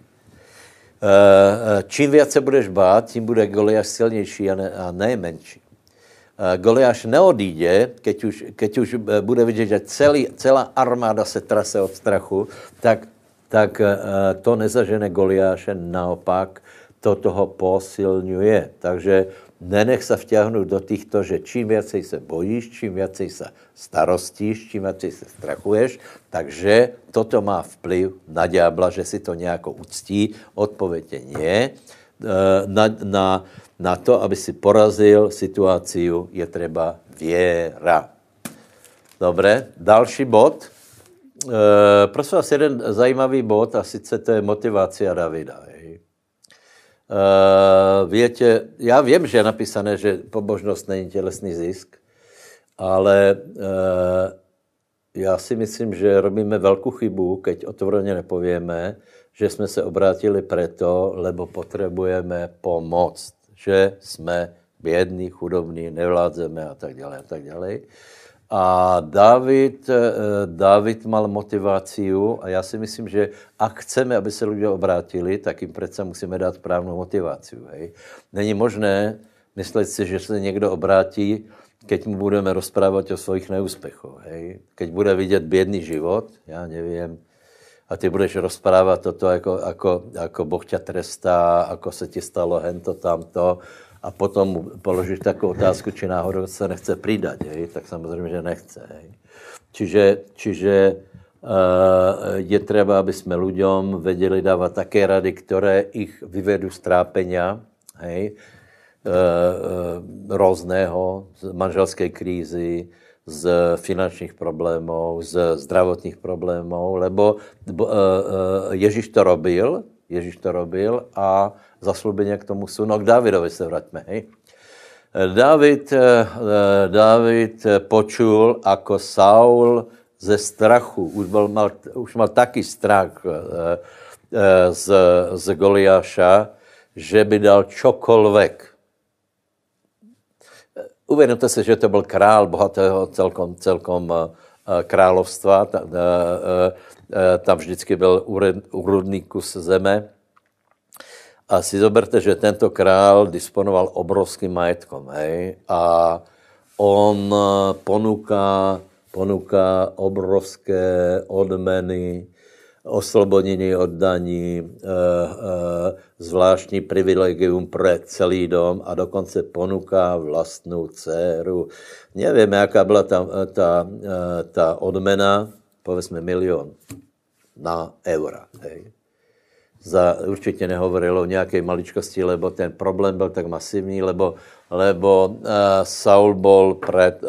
Speaker 1: e, čím více se budeš bát, tím bude Goliáš silnější a ne, a ne menší. Eh, Goliáš neodíde, keď už, keď už eh, bude vidět, že celý, celá armáda se trase od strachu, tak, tak eh, to nezažene Goliáše, naopak to toho posilňuje. Takže nenech se vťahnout do těchto, že čím věcej se bojíš, čím věcej se starostíš, čím věcej se strachuješ, takže toto má vplyv na ďábla, že si to nějak uctí. Odpověď je nie. Na, na, na to, aby si porazil situáciu, je třeba věra. Dobré, další bod. e, prosím vás, jeden zajímavý bod, a sice to je motivácia Davida. Hej. E, větě, já vím, že je napísané, že pobožnost není tělesný zisk, ale e, já si myslím, že robíme velkou chybu, keď otvoreně nepovieme, že jsme se obrátili preto, lebo potřebujeme pomoc, že jsme bědní, chudobní, nevládzeme a tak dále a tak dále. A David, eh, David mal motiváciu a já si myslím, že ak chceme, aby se lidé obrátili, tak jim přece musíme dát správnou motiváciu. Hej. Není možné myslet si, že se někdo obrátí, keď mu budeme rozprávat o svých neúspěchoch. Keď bude vidět bědný život, já nevím, a ty budeš rozprávat toto, jako, jako, jako Boh tě trestá, jako se ti stalo hento, tamto, a potom položíš takovou otázku, či náhodou se nechce přidat, tak samozřejmě, že nechce. Hej? Čiže, čiže uh, je třeba, aby jsme lidem věděli dávat také rady, které ich vyvedou z trápenia, hej? Uh, uh, různého, z manželské krízy, z finančních problémů, z zdravotních problémů, lebo Ježíš to robil, Ježíš to robil a zaslubení k tomu. No k Davidovi se vraťme, hej. David, eh, David počul, jako Saul ze strachu, už, byl, mal, už mal taký strach eh, eh, z, z Goliáša, že by dal čokoľvek. Uvědomte si, že to byl král bohatého celkom, celkom královstva. Tam vždycky byl úrodný kus zeme a si zoberte, že tento král disponoval obrovským majetkom, hej? A on ponúka, ponúka obrovské odmeny, oslobodení od daní, e, e, zvláštní privilegium pro celý dom a dokonce ponúka vlastnou dceru. Nevím, jaká byla ta, ta, eh, ta odmena, povedzme milion na eura. Hej za, určitě nehovoril o nějaké maličkosti, lebo ten problém byl tak masivní, lebo, lebo uh, Saul byl před, uh,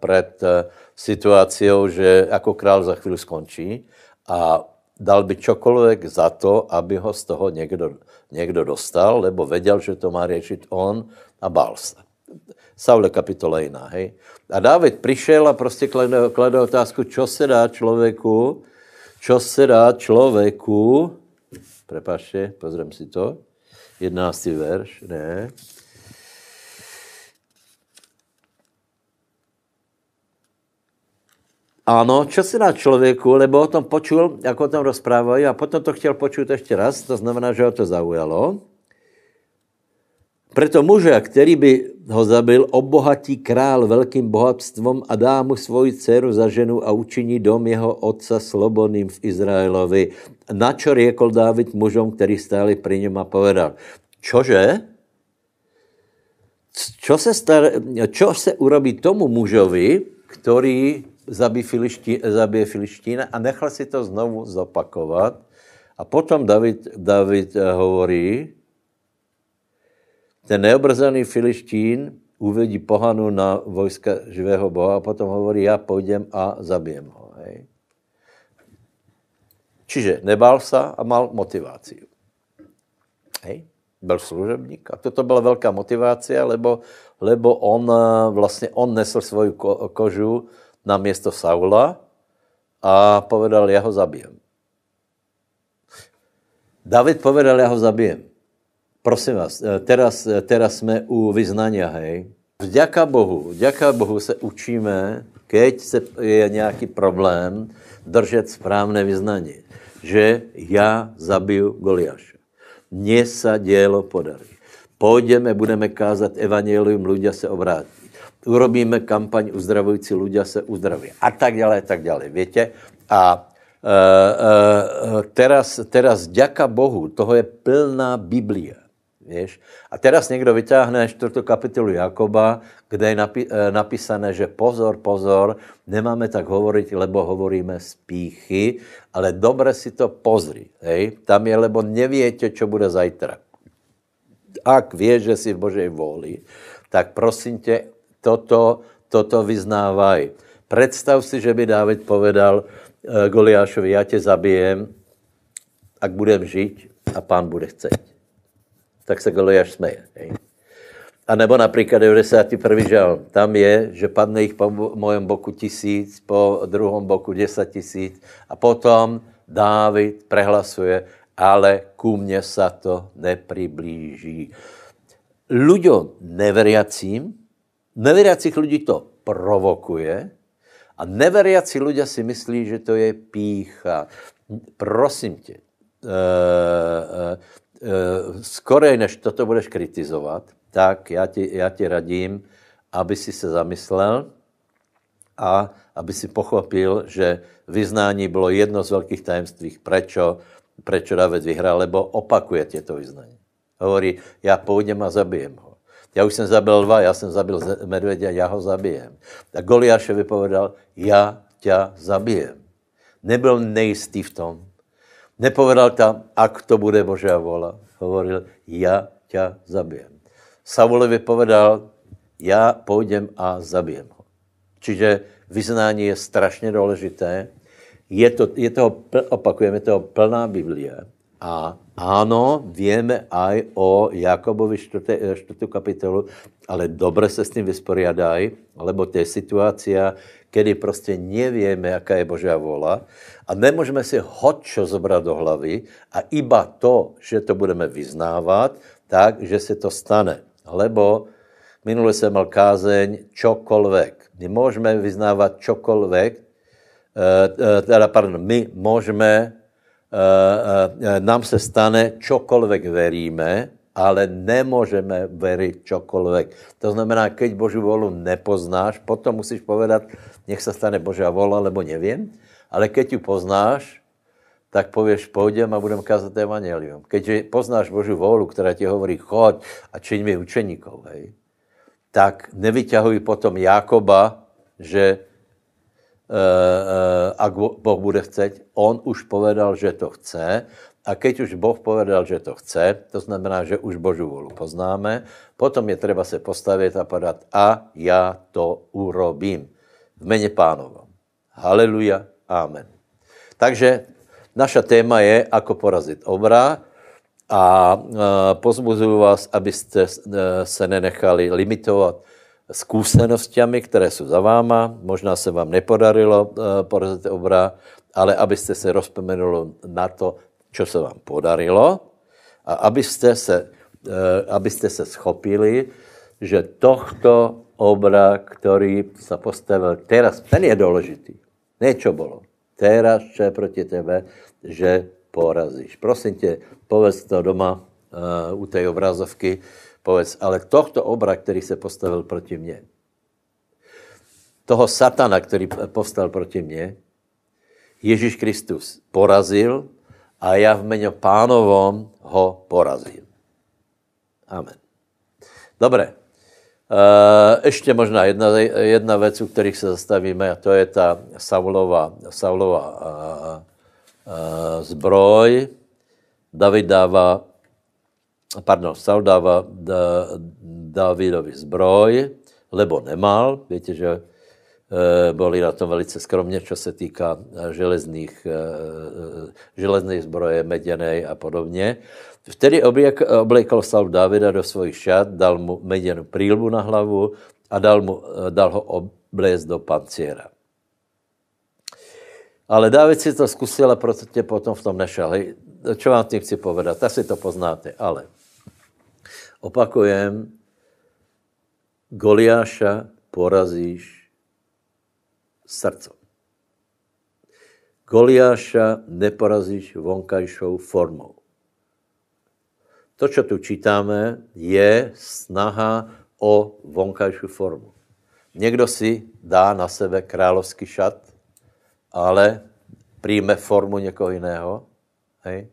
Speaker 1: před uh, situací, že jako král za chvíli skončí a dal by čokoliv za to, aby ho z toho někdo, někdo dostal, lebo věděl, že to má řešit on a bál se. Saul kapitola jiná, hej. A David přišel a prostě kladl, otázku, co se dá člověku, čo se dá člověku, Prepašte, pozriem si to. 11. verš, ne. Ano, čo se dá člověku, lebo o tom počul, jak o tom rozprávají a potom to chtěl počuť ještě raz, to znamená, že ho to zaujalo. Proto muže, který by ho zabil, obohatí král velkým bohatstvom a dá mu svoji dceru za ženu a učiní dom jeho otca slobodným v Izraelovi. Na čo riekol Dávid mužom, který stáli pri něm a povedal, čože? Čo se, star, čo se urobí tomu mužovi, který zabije, Filiští, zabije Filištína a nechal si to znovu zopakovat. A potom David, David eh, hovorí, ten neobrzený filištín uvedí pohanu na vojska živého Boha a potom hovorí, já půjdem a zabijem ho. Hej. Čiže nebál se a mal motivaci. Hej. Byl služebník a toto byla velká motivace, lebo, lebo on vlastně on nesl svoju ko, kožu na město Saula a povedal, já ho zabijem. David povedal, já ho zabijem. Prosím vás, eh, teraz, eh, teraz jsme u vyznania, hej. Vďaka Bohu, vďaka Bohu se učíme, keď se je nějaký problém, držet správné vyznání. Že já zabiju Goliáše. Mně se dělo podarí. Půjdeme, budeme kázat evangelium, ľudia se obrátí. Urobíme kampaň uzdravující, ľudia se uzdraví. A tak dále, a tak dále. Víte? A Uh, uh, teraz, teraz, ďaka Bohu, toho je plná Biblia. Víš? A teraz někdo vytáhne čtvrtou kapitolu Jakoba, kde je napi- eh, napísané, že pozor, pozor, nemáme tak hovoriť, lebo hovoríme z píchy, ale dobře si to pozri. Hej? Tam je, lebo nevíte, čo bude zajtra. Ak vieš, že si v Božej vůli, tak prosím tě, toto, toto vyznávaj. Představ si, že by Dávid povedal uh, Goliášovi, já tě zabijem, ak budem žít a pán bude chcet. Tak se Goliáš smeje. A nebo například 91. žal. Tam je, že padne jich po mojem boku tisíc, po druhém boku deset tisíc a potom Dávid prehlasuje, ale ku mně sa to nepriblíží. Ľuďom neveriacím, neveriacích lidí to provokuje a neveriací ľudia si myslí, že to je pícha. Prosím tě, uh, uh, skorej, než toto budeš kritizovat, tak já ti, já ti radím, aby si se zamyslel a aby si pochopil, že vyznání bylo jedno z velkých tajemství, prečo, prečo David vyhrál, lebo opakuje těto vyznání. Hovorí, já půjdem a zabijem ho. Já už jsem zabil dva, já jsem zabil medvědě, já ho zabijem. A Goliáše vypovedal, já tě zabijem. Nebyl nejistý v tom. Nepovedal tam, ak to bude Božá vola. Hovoril, já tě zabijem. Saulovi vypovedal, já půjdem a zabijem ho. Čiže vyznání je strašně důležité. Je to, je to opakujeme, to plná Biblie. A ano, víme aj o Jakobovi 4. 4. kapitolu, ale dobře se s tím vysporiadaj, lebo to je situace, kdy prostě nevíme, jaká je Božá vola a nemůžeme si hodčo zobrat do hlavy a iba to, že to budeme vyznávat, tak, že se to stane. Lebo minule jsem mal kázeň čokoľvek. My můžeme vyznávat čokoľvek, eh, eh, teda, pardon, my můžeme Eh, nám se stane, čokoľvek veríme, ale nemůžeme veriť čokoľvek. To znamená, keď Boží volu nepoznáš, potom musíš povedat, nech se stane Božá vola, lebo nevím, ale keď ju poznáš, tak pověš, půjdem a budem kázat evangelium. Keď poznáš Boží volu, která ti hovorí, choď a čiň mi učeníkov, hej, tak nevyťahuj potom Jakoba, že Eh, eh, ak Boh bude chceť. On už povedal, že to chce. A keď už Boh povedal, že to chce, to znamená, že už Božú volu poznáme, potom je treba se postavit a podat a já to urobím. V mene pánovom. Haleluja. Amen. Takže naša téma je, ako porazit obra a eh, pozbuzuju vás, abyste se nenechali limitovat zkušenostmi, které jsou za váma. Možná se vám nepodarilo uh, porazit obra, ale abyste se rozpomenuli na to, co se vám podarilo a abyste se, abyste se schopili, že tohto obra, který se postavil teraz, ten je důležitý. Něco bylo. Teraz, čo je proti tebe, že porazíš. Prosím tě, povedz to doma uh, u té obrazovky, Povedz, ale tohto obra, který se postavil proti mně, toho satana, který povstal proti mně, Ježíš Kristus porazil a já v jméně pánovom ho porazil. Amen. Dobré. Uh, ještě možná jedna, jedna věc, u kterých se zastavíme, a to je ta Saulova, Saulova uh, uh, zbroj. David dává pardon, Saul dává Davidovi zbroj, lebo nemal. Víte, že byli na tom velice skromně, co se týká e, železných, e, železných zbroje, meděnej a podobně. Vtedy oblékal Saul Davida do svojich šat, dal mu meděnou prílbu na hlavu a dal, mu, dal ho oblézt do panciera. Ale David si to zkusil a proto tě potom v tom nešel. Hej, čo vám tím chci povedat? Asi to poznáte, ale Opakujem, Goliáša porazíš srdcom. Goliáša neporazíš vonkajšou formou. To, co tu čítáme, je snaha o vonkajšiu formu. Někdo si dá na sebe královský šat, ale přijme formu někoho jiného. Hej?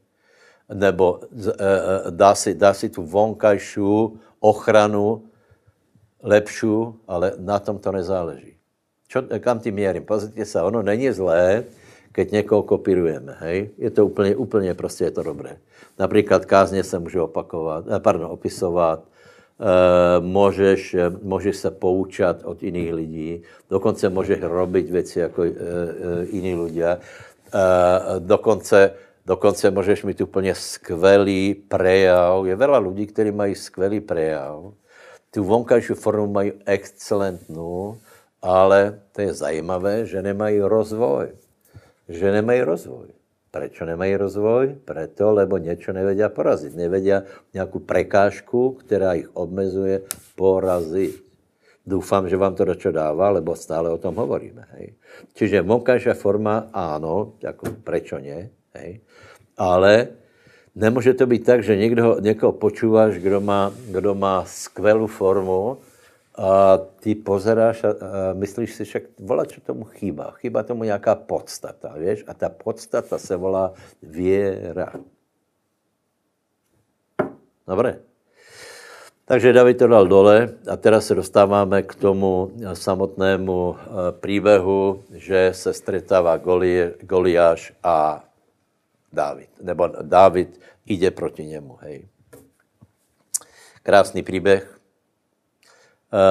Speaker 1: nebo eh, eh, dá si, dá si tu vonkajšiu ochranu lepšiu, ale na tom to nezáleží. Čo, kam tím měrím? Pozrite se, ono není zlé, keď někoho kopírujeme, hej? Je to úplně, úplně prostě je to dobré. Například kázně se může opakovat, eh, pardon, opisovat, můžeš, můžeš se poučat od jiných lidí, dokonce můžeš robit věci jako jiní lidé, dokonce, dokonce můžeš mít úplně skvělý prejav. Je veľa lidí, kteří mají skvělý prejav, tu vonkajšiu formu mají excelentnou, ale to je zajímavé, že nemají rozvoj. Že nemají rozvoj. Prečo nemají rozvoj? Preto, lebo něco nevedia porazit. Nevedia nějakou prekážku, která jich obmezuje, porazit. Doufám, že vám to dočo dává, lebo stále o tom hovoríme. Hej. Čiže vonkajšia forma, áno, jako prečo ne, hej. ale nemůže to být tak, že někdo, někoho počúváš, kdo má, kdo má skvělou formu a ty pozeráš a, a myslíš si však, volá, čo tomu chýba. Chýba tomu nějaká podstata, víš? A ta podstata se volá věra. Dobré. Takže David to dal dole a teraz se dostáváme k tomu samotnému eh, příběhu, že se stretává Goliáš a David. Nebo David jde proti němu. Hej. Krásný příběh. E,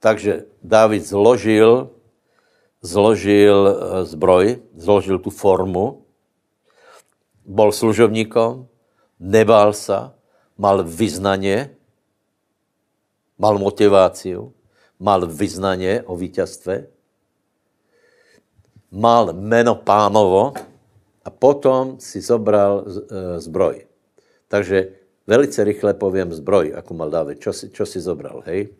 Speaker 1: takže David zložil, zložil eh, zbroj, zložil tu formu, bol služovníkom, nebál sa, mal vyznaně, mal motiváciu, mal vyznaně o vítězstve, mal meno pánovo a potom si zobral eh, zbroj. Takže velice rychle povím zbroj, jako mal David. Čo si, čo si zobral, hej?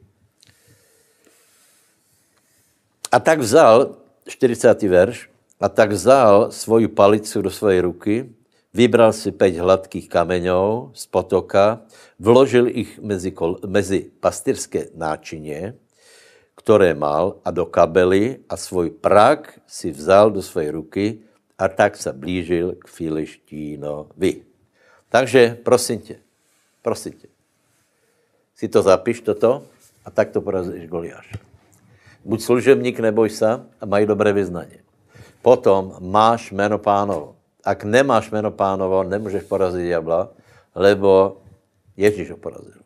Speaker 1: A tak vzal, 40. verš, a tak vzal svoju palicu do svojej ruky, vybral si pět hladkých kameňů z potoka, vložil ich mezi, kol, mezi pastyrské náčině, které mal a do kabely a svůj prak si vzal do své ruky a tak se blížil k Filištínovi. Takže prosím tě, prosím tě, si to zapiš toto a tak to porazíš Goliáš. Buď služebník, neboj se a mají dobré vyznání. Potom máš jméno pánovo. Ak nemáš jméno pánovo, nemůžeš porazit diabla, lebo Ježíš ho porazil.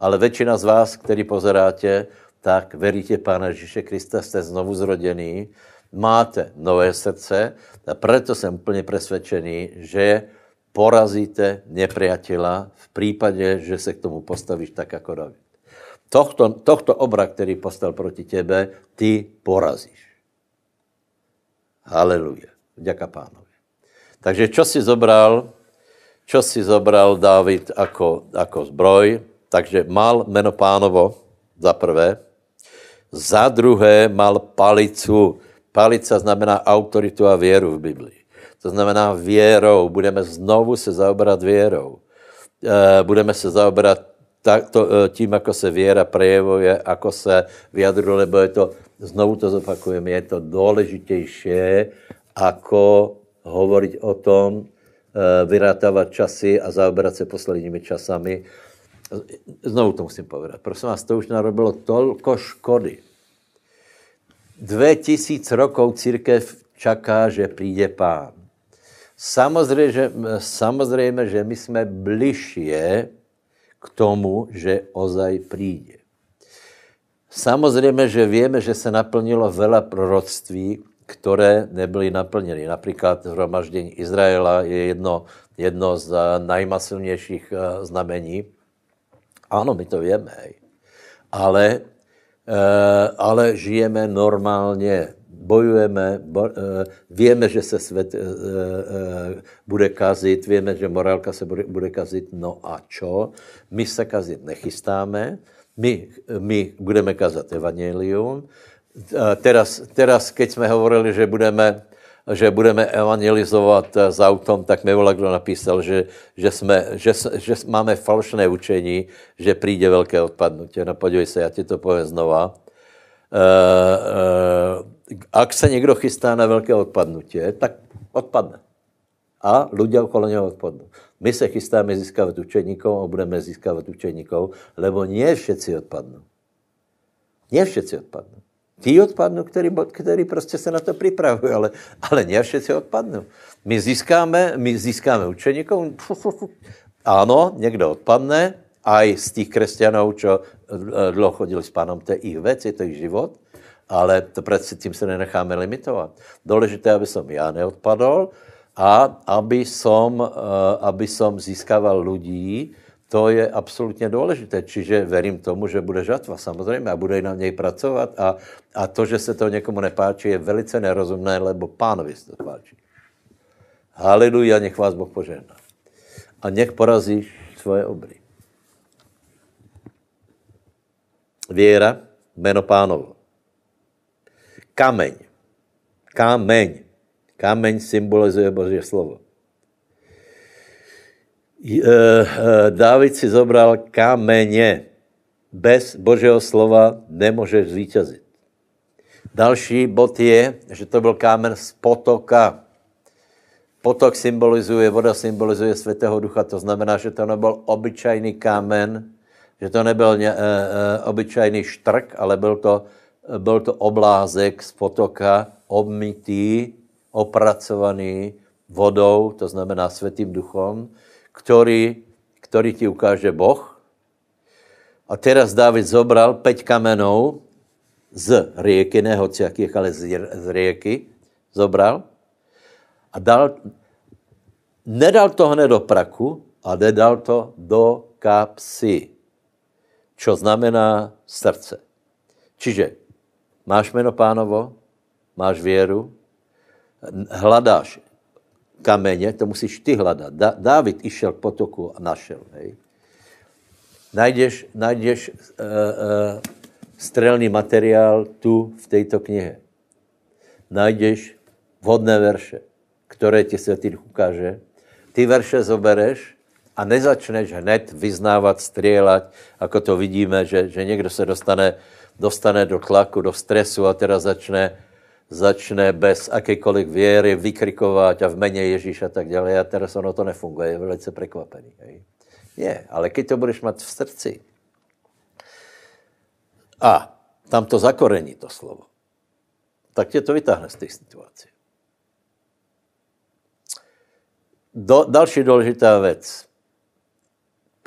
Speaker 1: Ale většina z vás, který pozeráte, tak veríte Pána Ježíše Krista, jste znovu zrodený, máte nové srdce a proto jsem úplně přesvědčený, že porazíte nepriatela v případě, že se k tomu postavíš tak jako David. Tohto, tohto obra, který postal proti tebe, ty porazíš. Haleluja. Děka pánovi. Takže čo si zobral, čo si zobral David jako, jako zbroj, takže mal meno pánovo za prvé, za druhé mal palicu. Palica znamená autoritu a věru v Biblii. To znamená věrou. Budeme znovu se zaobrat věrou. Eh, budeme se zaobrat tak to, eh, tím, jako se věra projevuje, jako se vyjadruje, lebo je to, znovu to zopakujeme, je to důležitější, jako hovoriť o tom, eh, vyrátávat časy a zaobrat se posledními časami. Znovu to musím povedat. Prosím vás, to už narobilo tolko škody. Dve tisíc rokov církev čaká, že přijde pán. Samozřejmě, že, samozřejmě, že my jsme bližšie k tomu, že ozaj přijde. Samozřejmě, že víme, že se naplnilo vela proroctví, které nebyly naplněny. Například zhromaždění Izraela je jedno, jedno z najmasilnějších eh, znamení. Ano, my to víme, ale, eh, ale žijeme normálně, bojujeme, bo, eh, víme, že se svět bude kazit, víme, že morálka se bude, bude kazit, no a čo? My se kazit nechystáme, my, my budeme kazat evangelium, teraz, teraz, keď jsme hovorili, že budeme, že budeme evangelizovat s autom, tak mi volá, kdo napísal, že, že, jsme, že, že máme falšné učení, že přijde velké odpadnutí. No podívej se, já ti to povím znova. Uh, uh, ak se někdo chystá na velké odpadnutí, tak odpadne. A lidé okolo něho odpadnou. My se chystáme získávat učeníkov a budeme získávat učeníkov, lebo nie všetci odpadnou. Nie všetci odpadnou. Tí odpadnou, který, který prostě se na to připravují, ale, ale ne všetci odpadnou. My získáme, my získáme učeníkov, ano, někdo odpadne, aj z těch křesťanů, čo eh, dlouho chodili s pánom, to je ich věc, je to ich život, ale to přeci tím se nenecháme limitovat. Důležité, aby som já neodpadol a aby som, eh, aby som získával lidí, to je absolutně důležité. Čiže verím tomu, že bude žatva, samozřejmě, a bude na něj pracovat. A, a to, že se to někomu nepáčí, je velice nerozumné, lebo pánovi se to páčí. Haleluja, nech vás Boh požehná. A nech porazíš svoje obry. Věra, jméno pánovo. Kameň. Kameň. Kameň symbolizuje Boží slovo. Eh, eh, Dávid si zobral kameně. Bez Božího slova nemůžeš zvítězit. Další bod je, že to byl kámen z potoka. Potok symbolizuje, voda symbolizuje Svatého Ducha, to znamená, že to nebyl obyčejný kámen, že to nebyl e, e, obyčejný štrk, ale byl to, byl to oblázek z potoka, obmytý, opracovaný vodou, to znamená Svatým Duchom, který, který ti ukáže Boh. A teraz David zobral pět kamenů z rieky, ne hociakých, ale z, z rieky, zobral a dal, nedal to hned do praku, a nedal to do kapsy, čo znamená srdce. Čiže máš jméno pánovo, máš věru, hledáš kameně, to musíš ty hledat. Da, Dávid išel k potoku a našel. Hej. Najdeš, najdeš uh, uh, strelný materiál tu v této knihe. Najdeš vhodné verše, které ti Světý ukáže. Ty verše zobereš a nezačneš hned vyznávat, střílet, jako to vidíme, že, že někdo se dostane, dostane do tlaku, do stresu a teda začne začne bez jakékoliv věry vykrikovat a v mene Ježíš a tak dále. A teraz ono to nefunguje, je velice překvapený. Je, ale když to budeš mít v srdci a tam to zakorení, to slovo, tak tě to vytáhne z té situace. Do, další důležitá věc,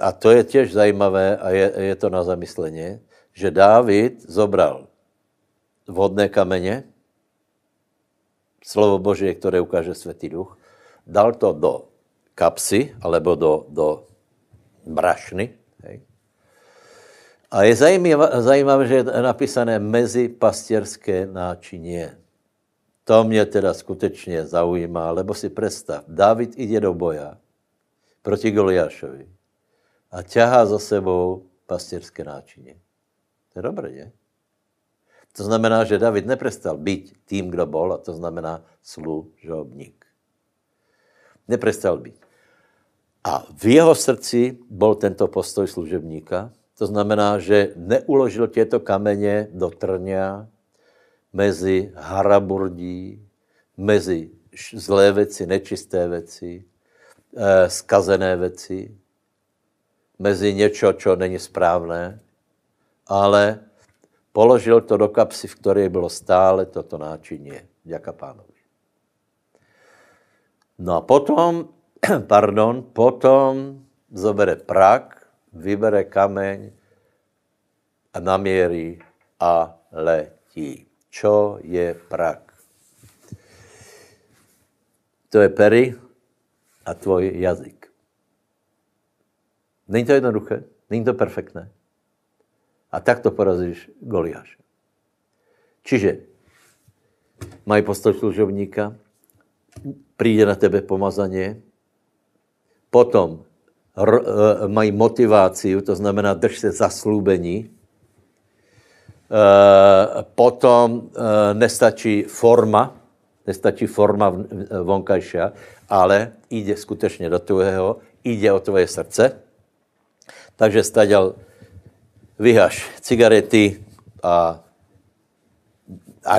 Speaker 1: a to je těž zajímavé a je, je to na zamyslení, že Dávid zobral vodné kameně, slovo Božie, které ukáže Světý Duch, dal to do kapsy, alebo do, do brašny. Hej. A je zajímavé, zajímavé, že je napísané mezi pastierské náčinie. To mě teda skutečně zaujímá, lebo si představ, David jde do boja proti Goliášovi a ťahá za sebou pastierské náčinie. To je dobré, ne? To znamená, že David neprestal být tím, kdo bol, a to znamená služobník. Neprestal být. A v jeho srdci byl tento postoj služebníka. To znamená, že neuložil těto kameně do trňa mezi haraburdí, mezi zlé věci, nečisté věci, eh, skazené věci, mezi něco, co není správné, ale Položil to do kapsy, v které bylo stále toto náčinie. Děka pánovi. No a potom, pardon, potom zobere prak, vybere kameň a naměří a letí. Čo je prak? To je pery a tvoj jazyk. Není to jednoduché? Není to perfektné? A tak to porazíš Goliáša. Čiže mají postoj služovníka, přijde na tebe pomazaně, potom r, e, mají motivaci, to znamená drž se zaslúbení, e, potom e, nestačí forma, nestačí forma vonkajšia, ale jde skutečně do tvého, jde o tvoje srdce. Takže staďal vyhaš cigarety a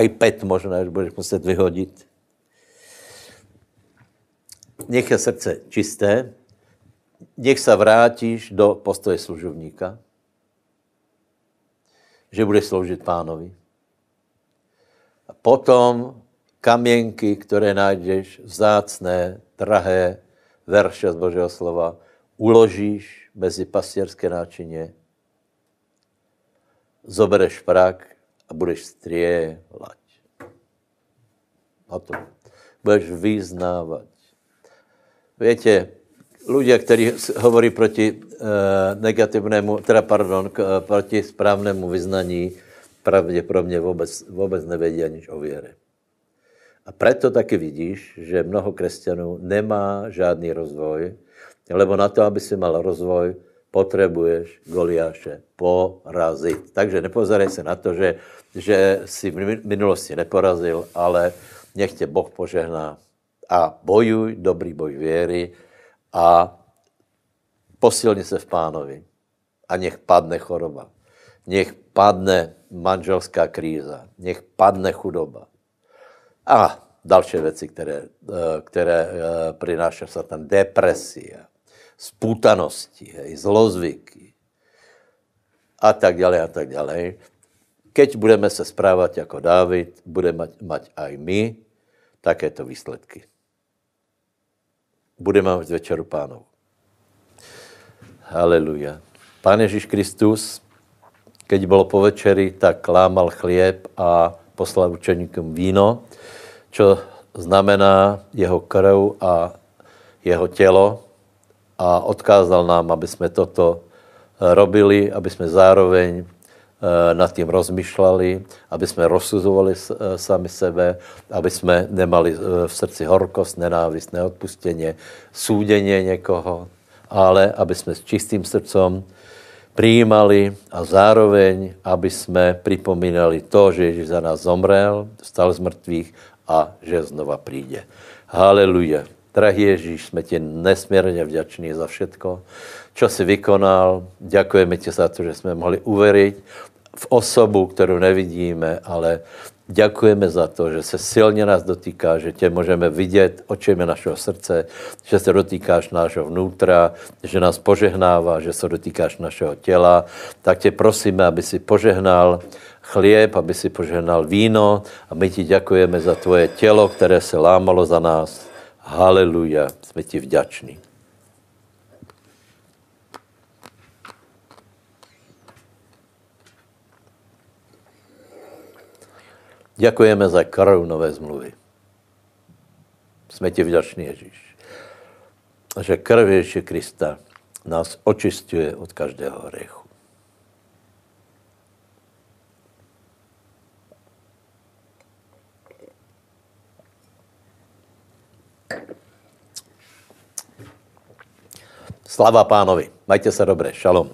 Speaker 1: iPad možná, že budeš muset vyhodit. Nech je srdce čisté, nech se vrátíš do postoje služovníka, že budeš sloužit pánovi. A potom kamienky, které najdeš, vzácné, drahé verše z Božího slova, uložíš mezi pastěrské náčině, zobereš prak a budeš střílet. A to budeš vyznávat. Víte, ľudia, kteří hovorí proti uh, negativnému, teda pardon, k, uh, proti správnému vyznaní, pravděpodobně vůbec, vůbec nevědí aniž o věře. A proto taky vidíš, že mnoho křesťanů nemá žádný rozvoj, lebo na to, aby si mal rozvoj, potřebuješ Goliáše porazit. Takže nepozerej se na to, že, že si v minulosti neporazil, ale nech tě Boh požehná a bojuj dobrý boj věry a posilni se v pánovi a nech padne choroba. Nech padne manželská kríza. Nech padne chudoba. A další věci, které, eh, které eh, přináší Satan. Depresia, spútanosti, hej, zlozvyky a tak dále a tak dále. Keď budeme se správat jako Dávid, budeme mať, aj my takéto výsledky. Budeme mať večeru pánov. Haleluja. Pán Ježíš Kristus, keď bylo po večeri, tak lámal chlieb a poslal učeníkům víno, čo znamená jeho krv a jeho tělo a odkázal nám, aby jsme toto robili, aby jsme zároveň Eh, nad tím rozmýšleli, aby jsme rozsuzovali eh, sami sebe, aby jsme nemali eh, v srdci horkost, nenávist, neodpustěně, súděně někoho, ale aby jsme s čistým srdcem přijímali a zároveň, aby jsme připomínali to, že Ježíš za nás zomrel, stal z mrtvých a že znova přijde. Haleluja. Drahý Ježíš, jsme ti nesmírně vděční za všetko, čo si vykonal. Děkujeme ti za to, že jsme mohli uvěřit v osobu, kterou nevidíme, ale děkujeme za to, že se silně nás dotýká, že tě můžeme vidět očemi našeho srdce, že se dotýkáš našeho vnútra, že nás požehnává, že se dotýkáš našeho těla. Tak tě prosíme, aby si požehnal chlieb, aby si požehnal víno a my ti děkujeme za tvoje tělo, které se lámalo za nás. Haleluja, jsme ti vděční. Děkujeme za krv nové zmluvy. Jsme ti vděční, Ježíš. Že krv Ježíše Krista nás očistuje od každého hříchu. Slava pánovi. Majte se dobře. Šalom.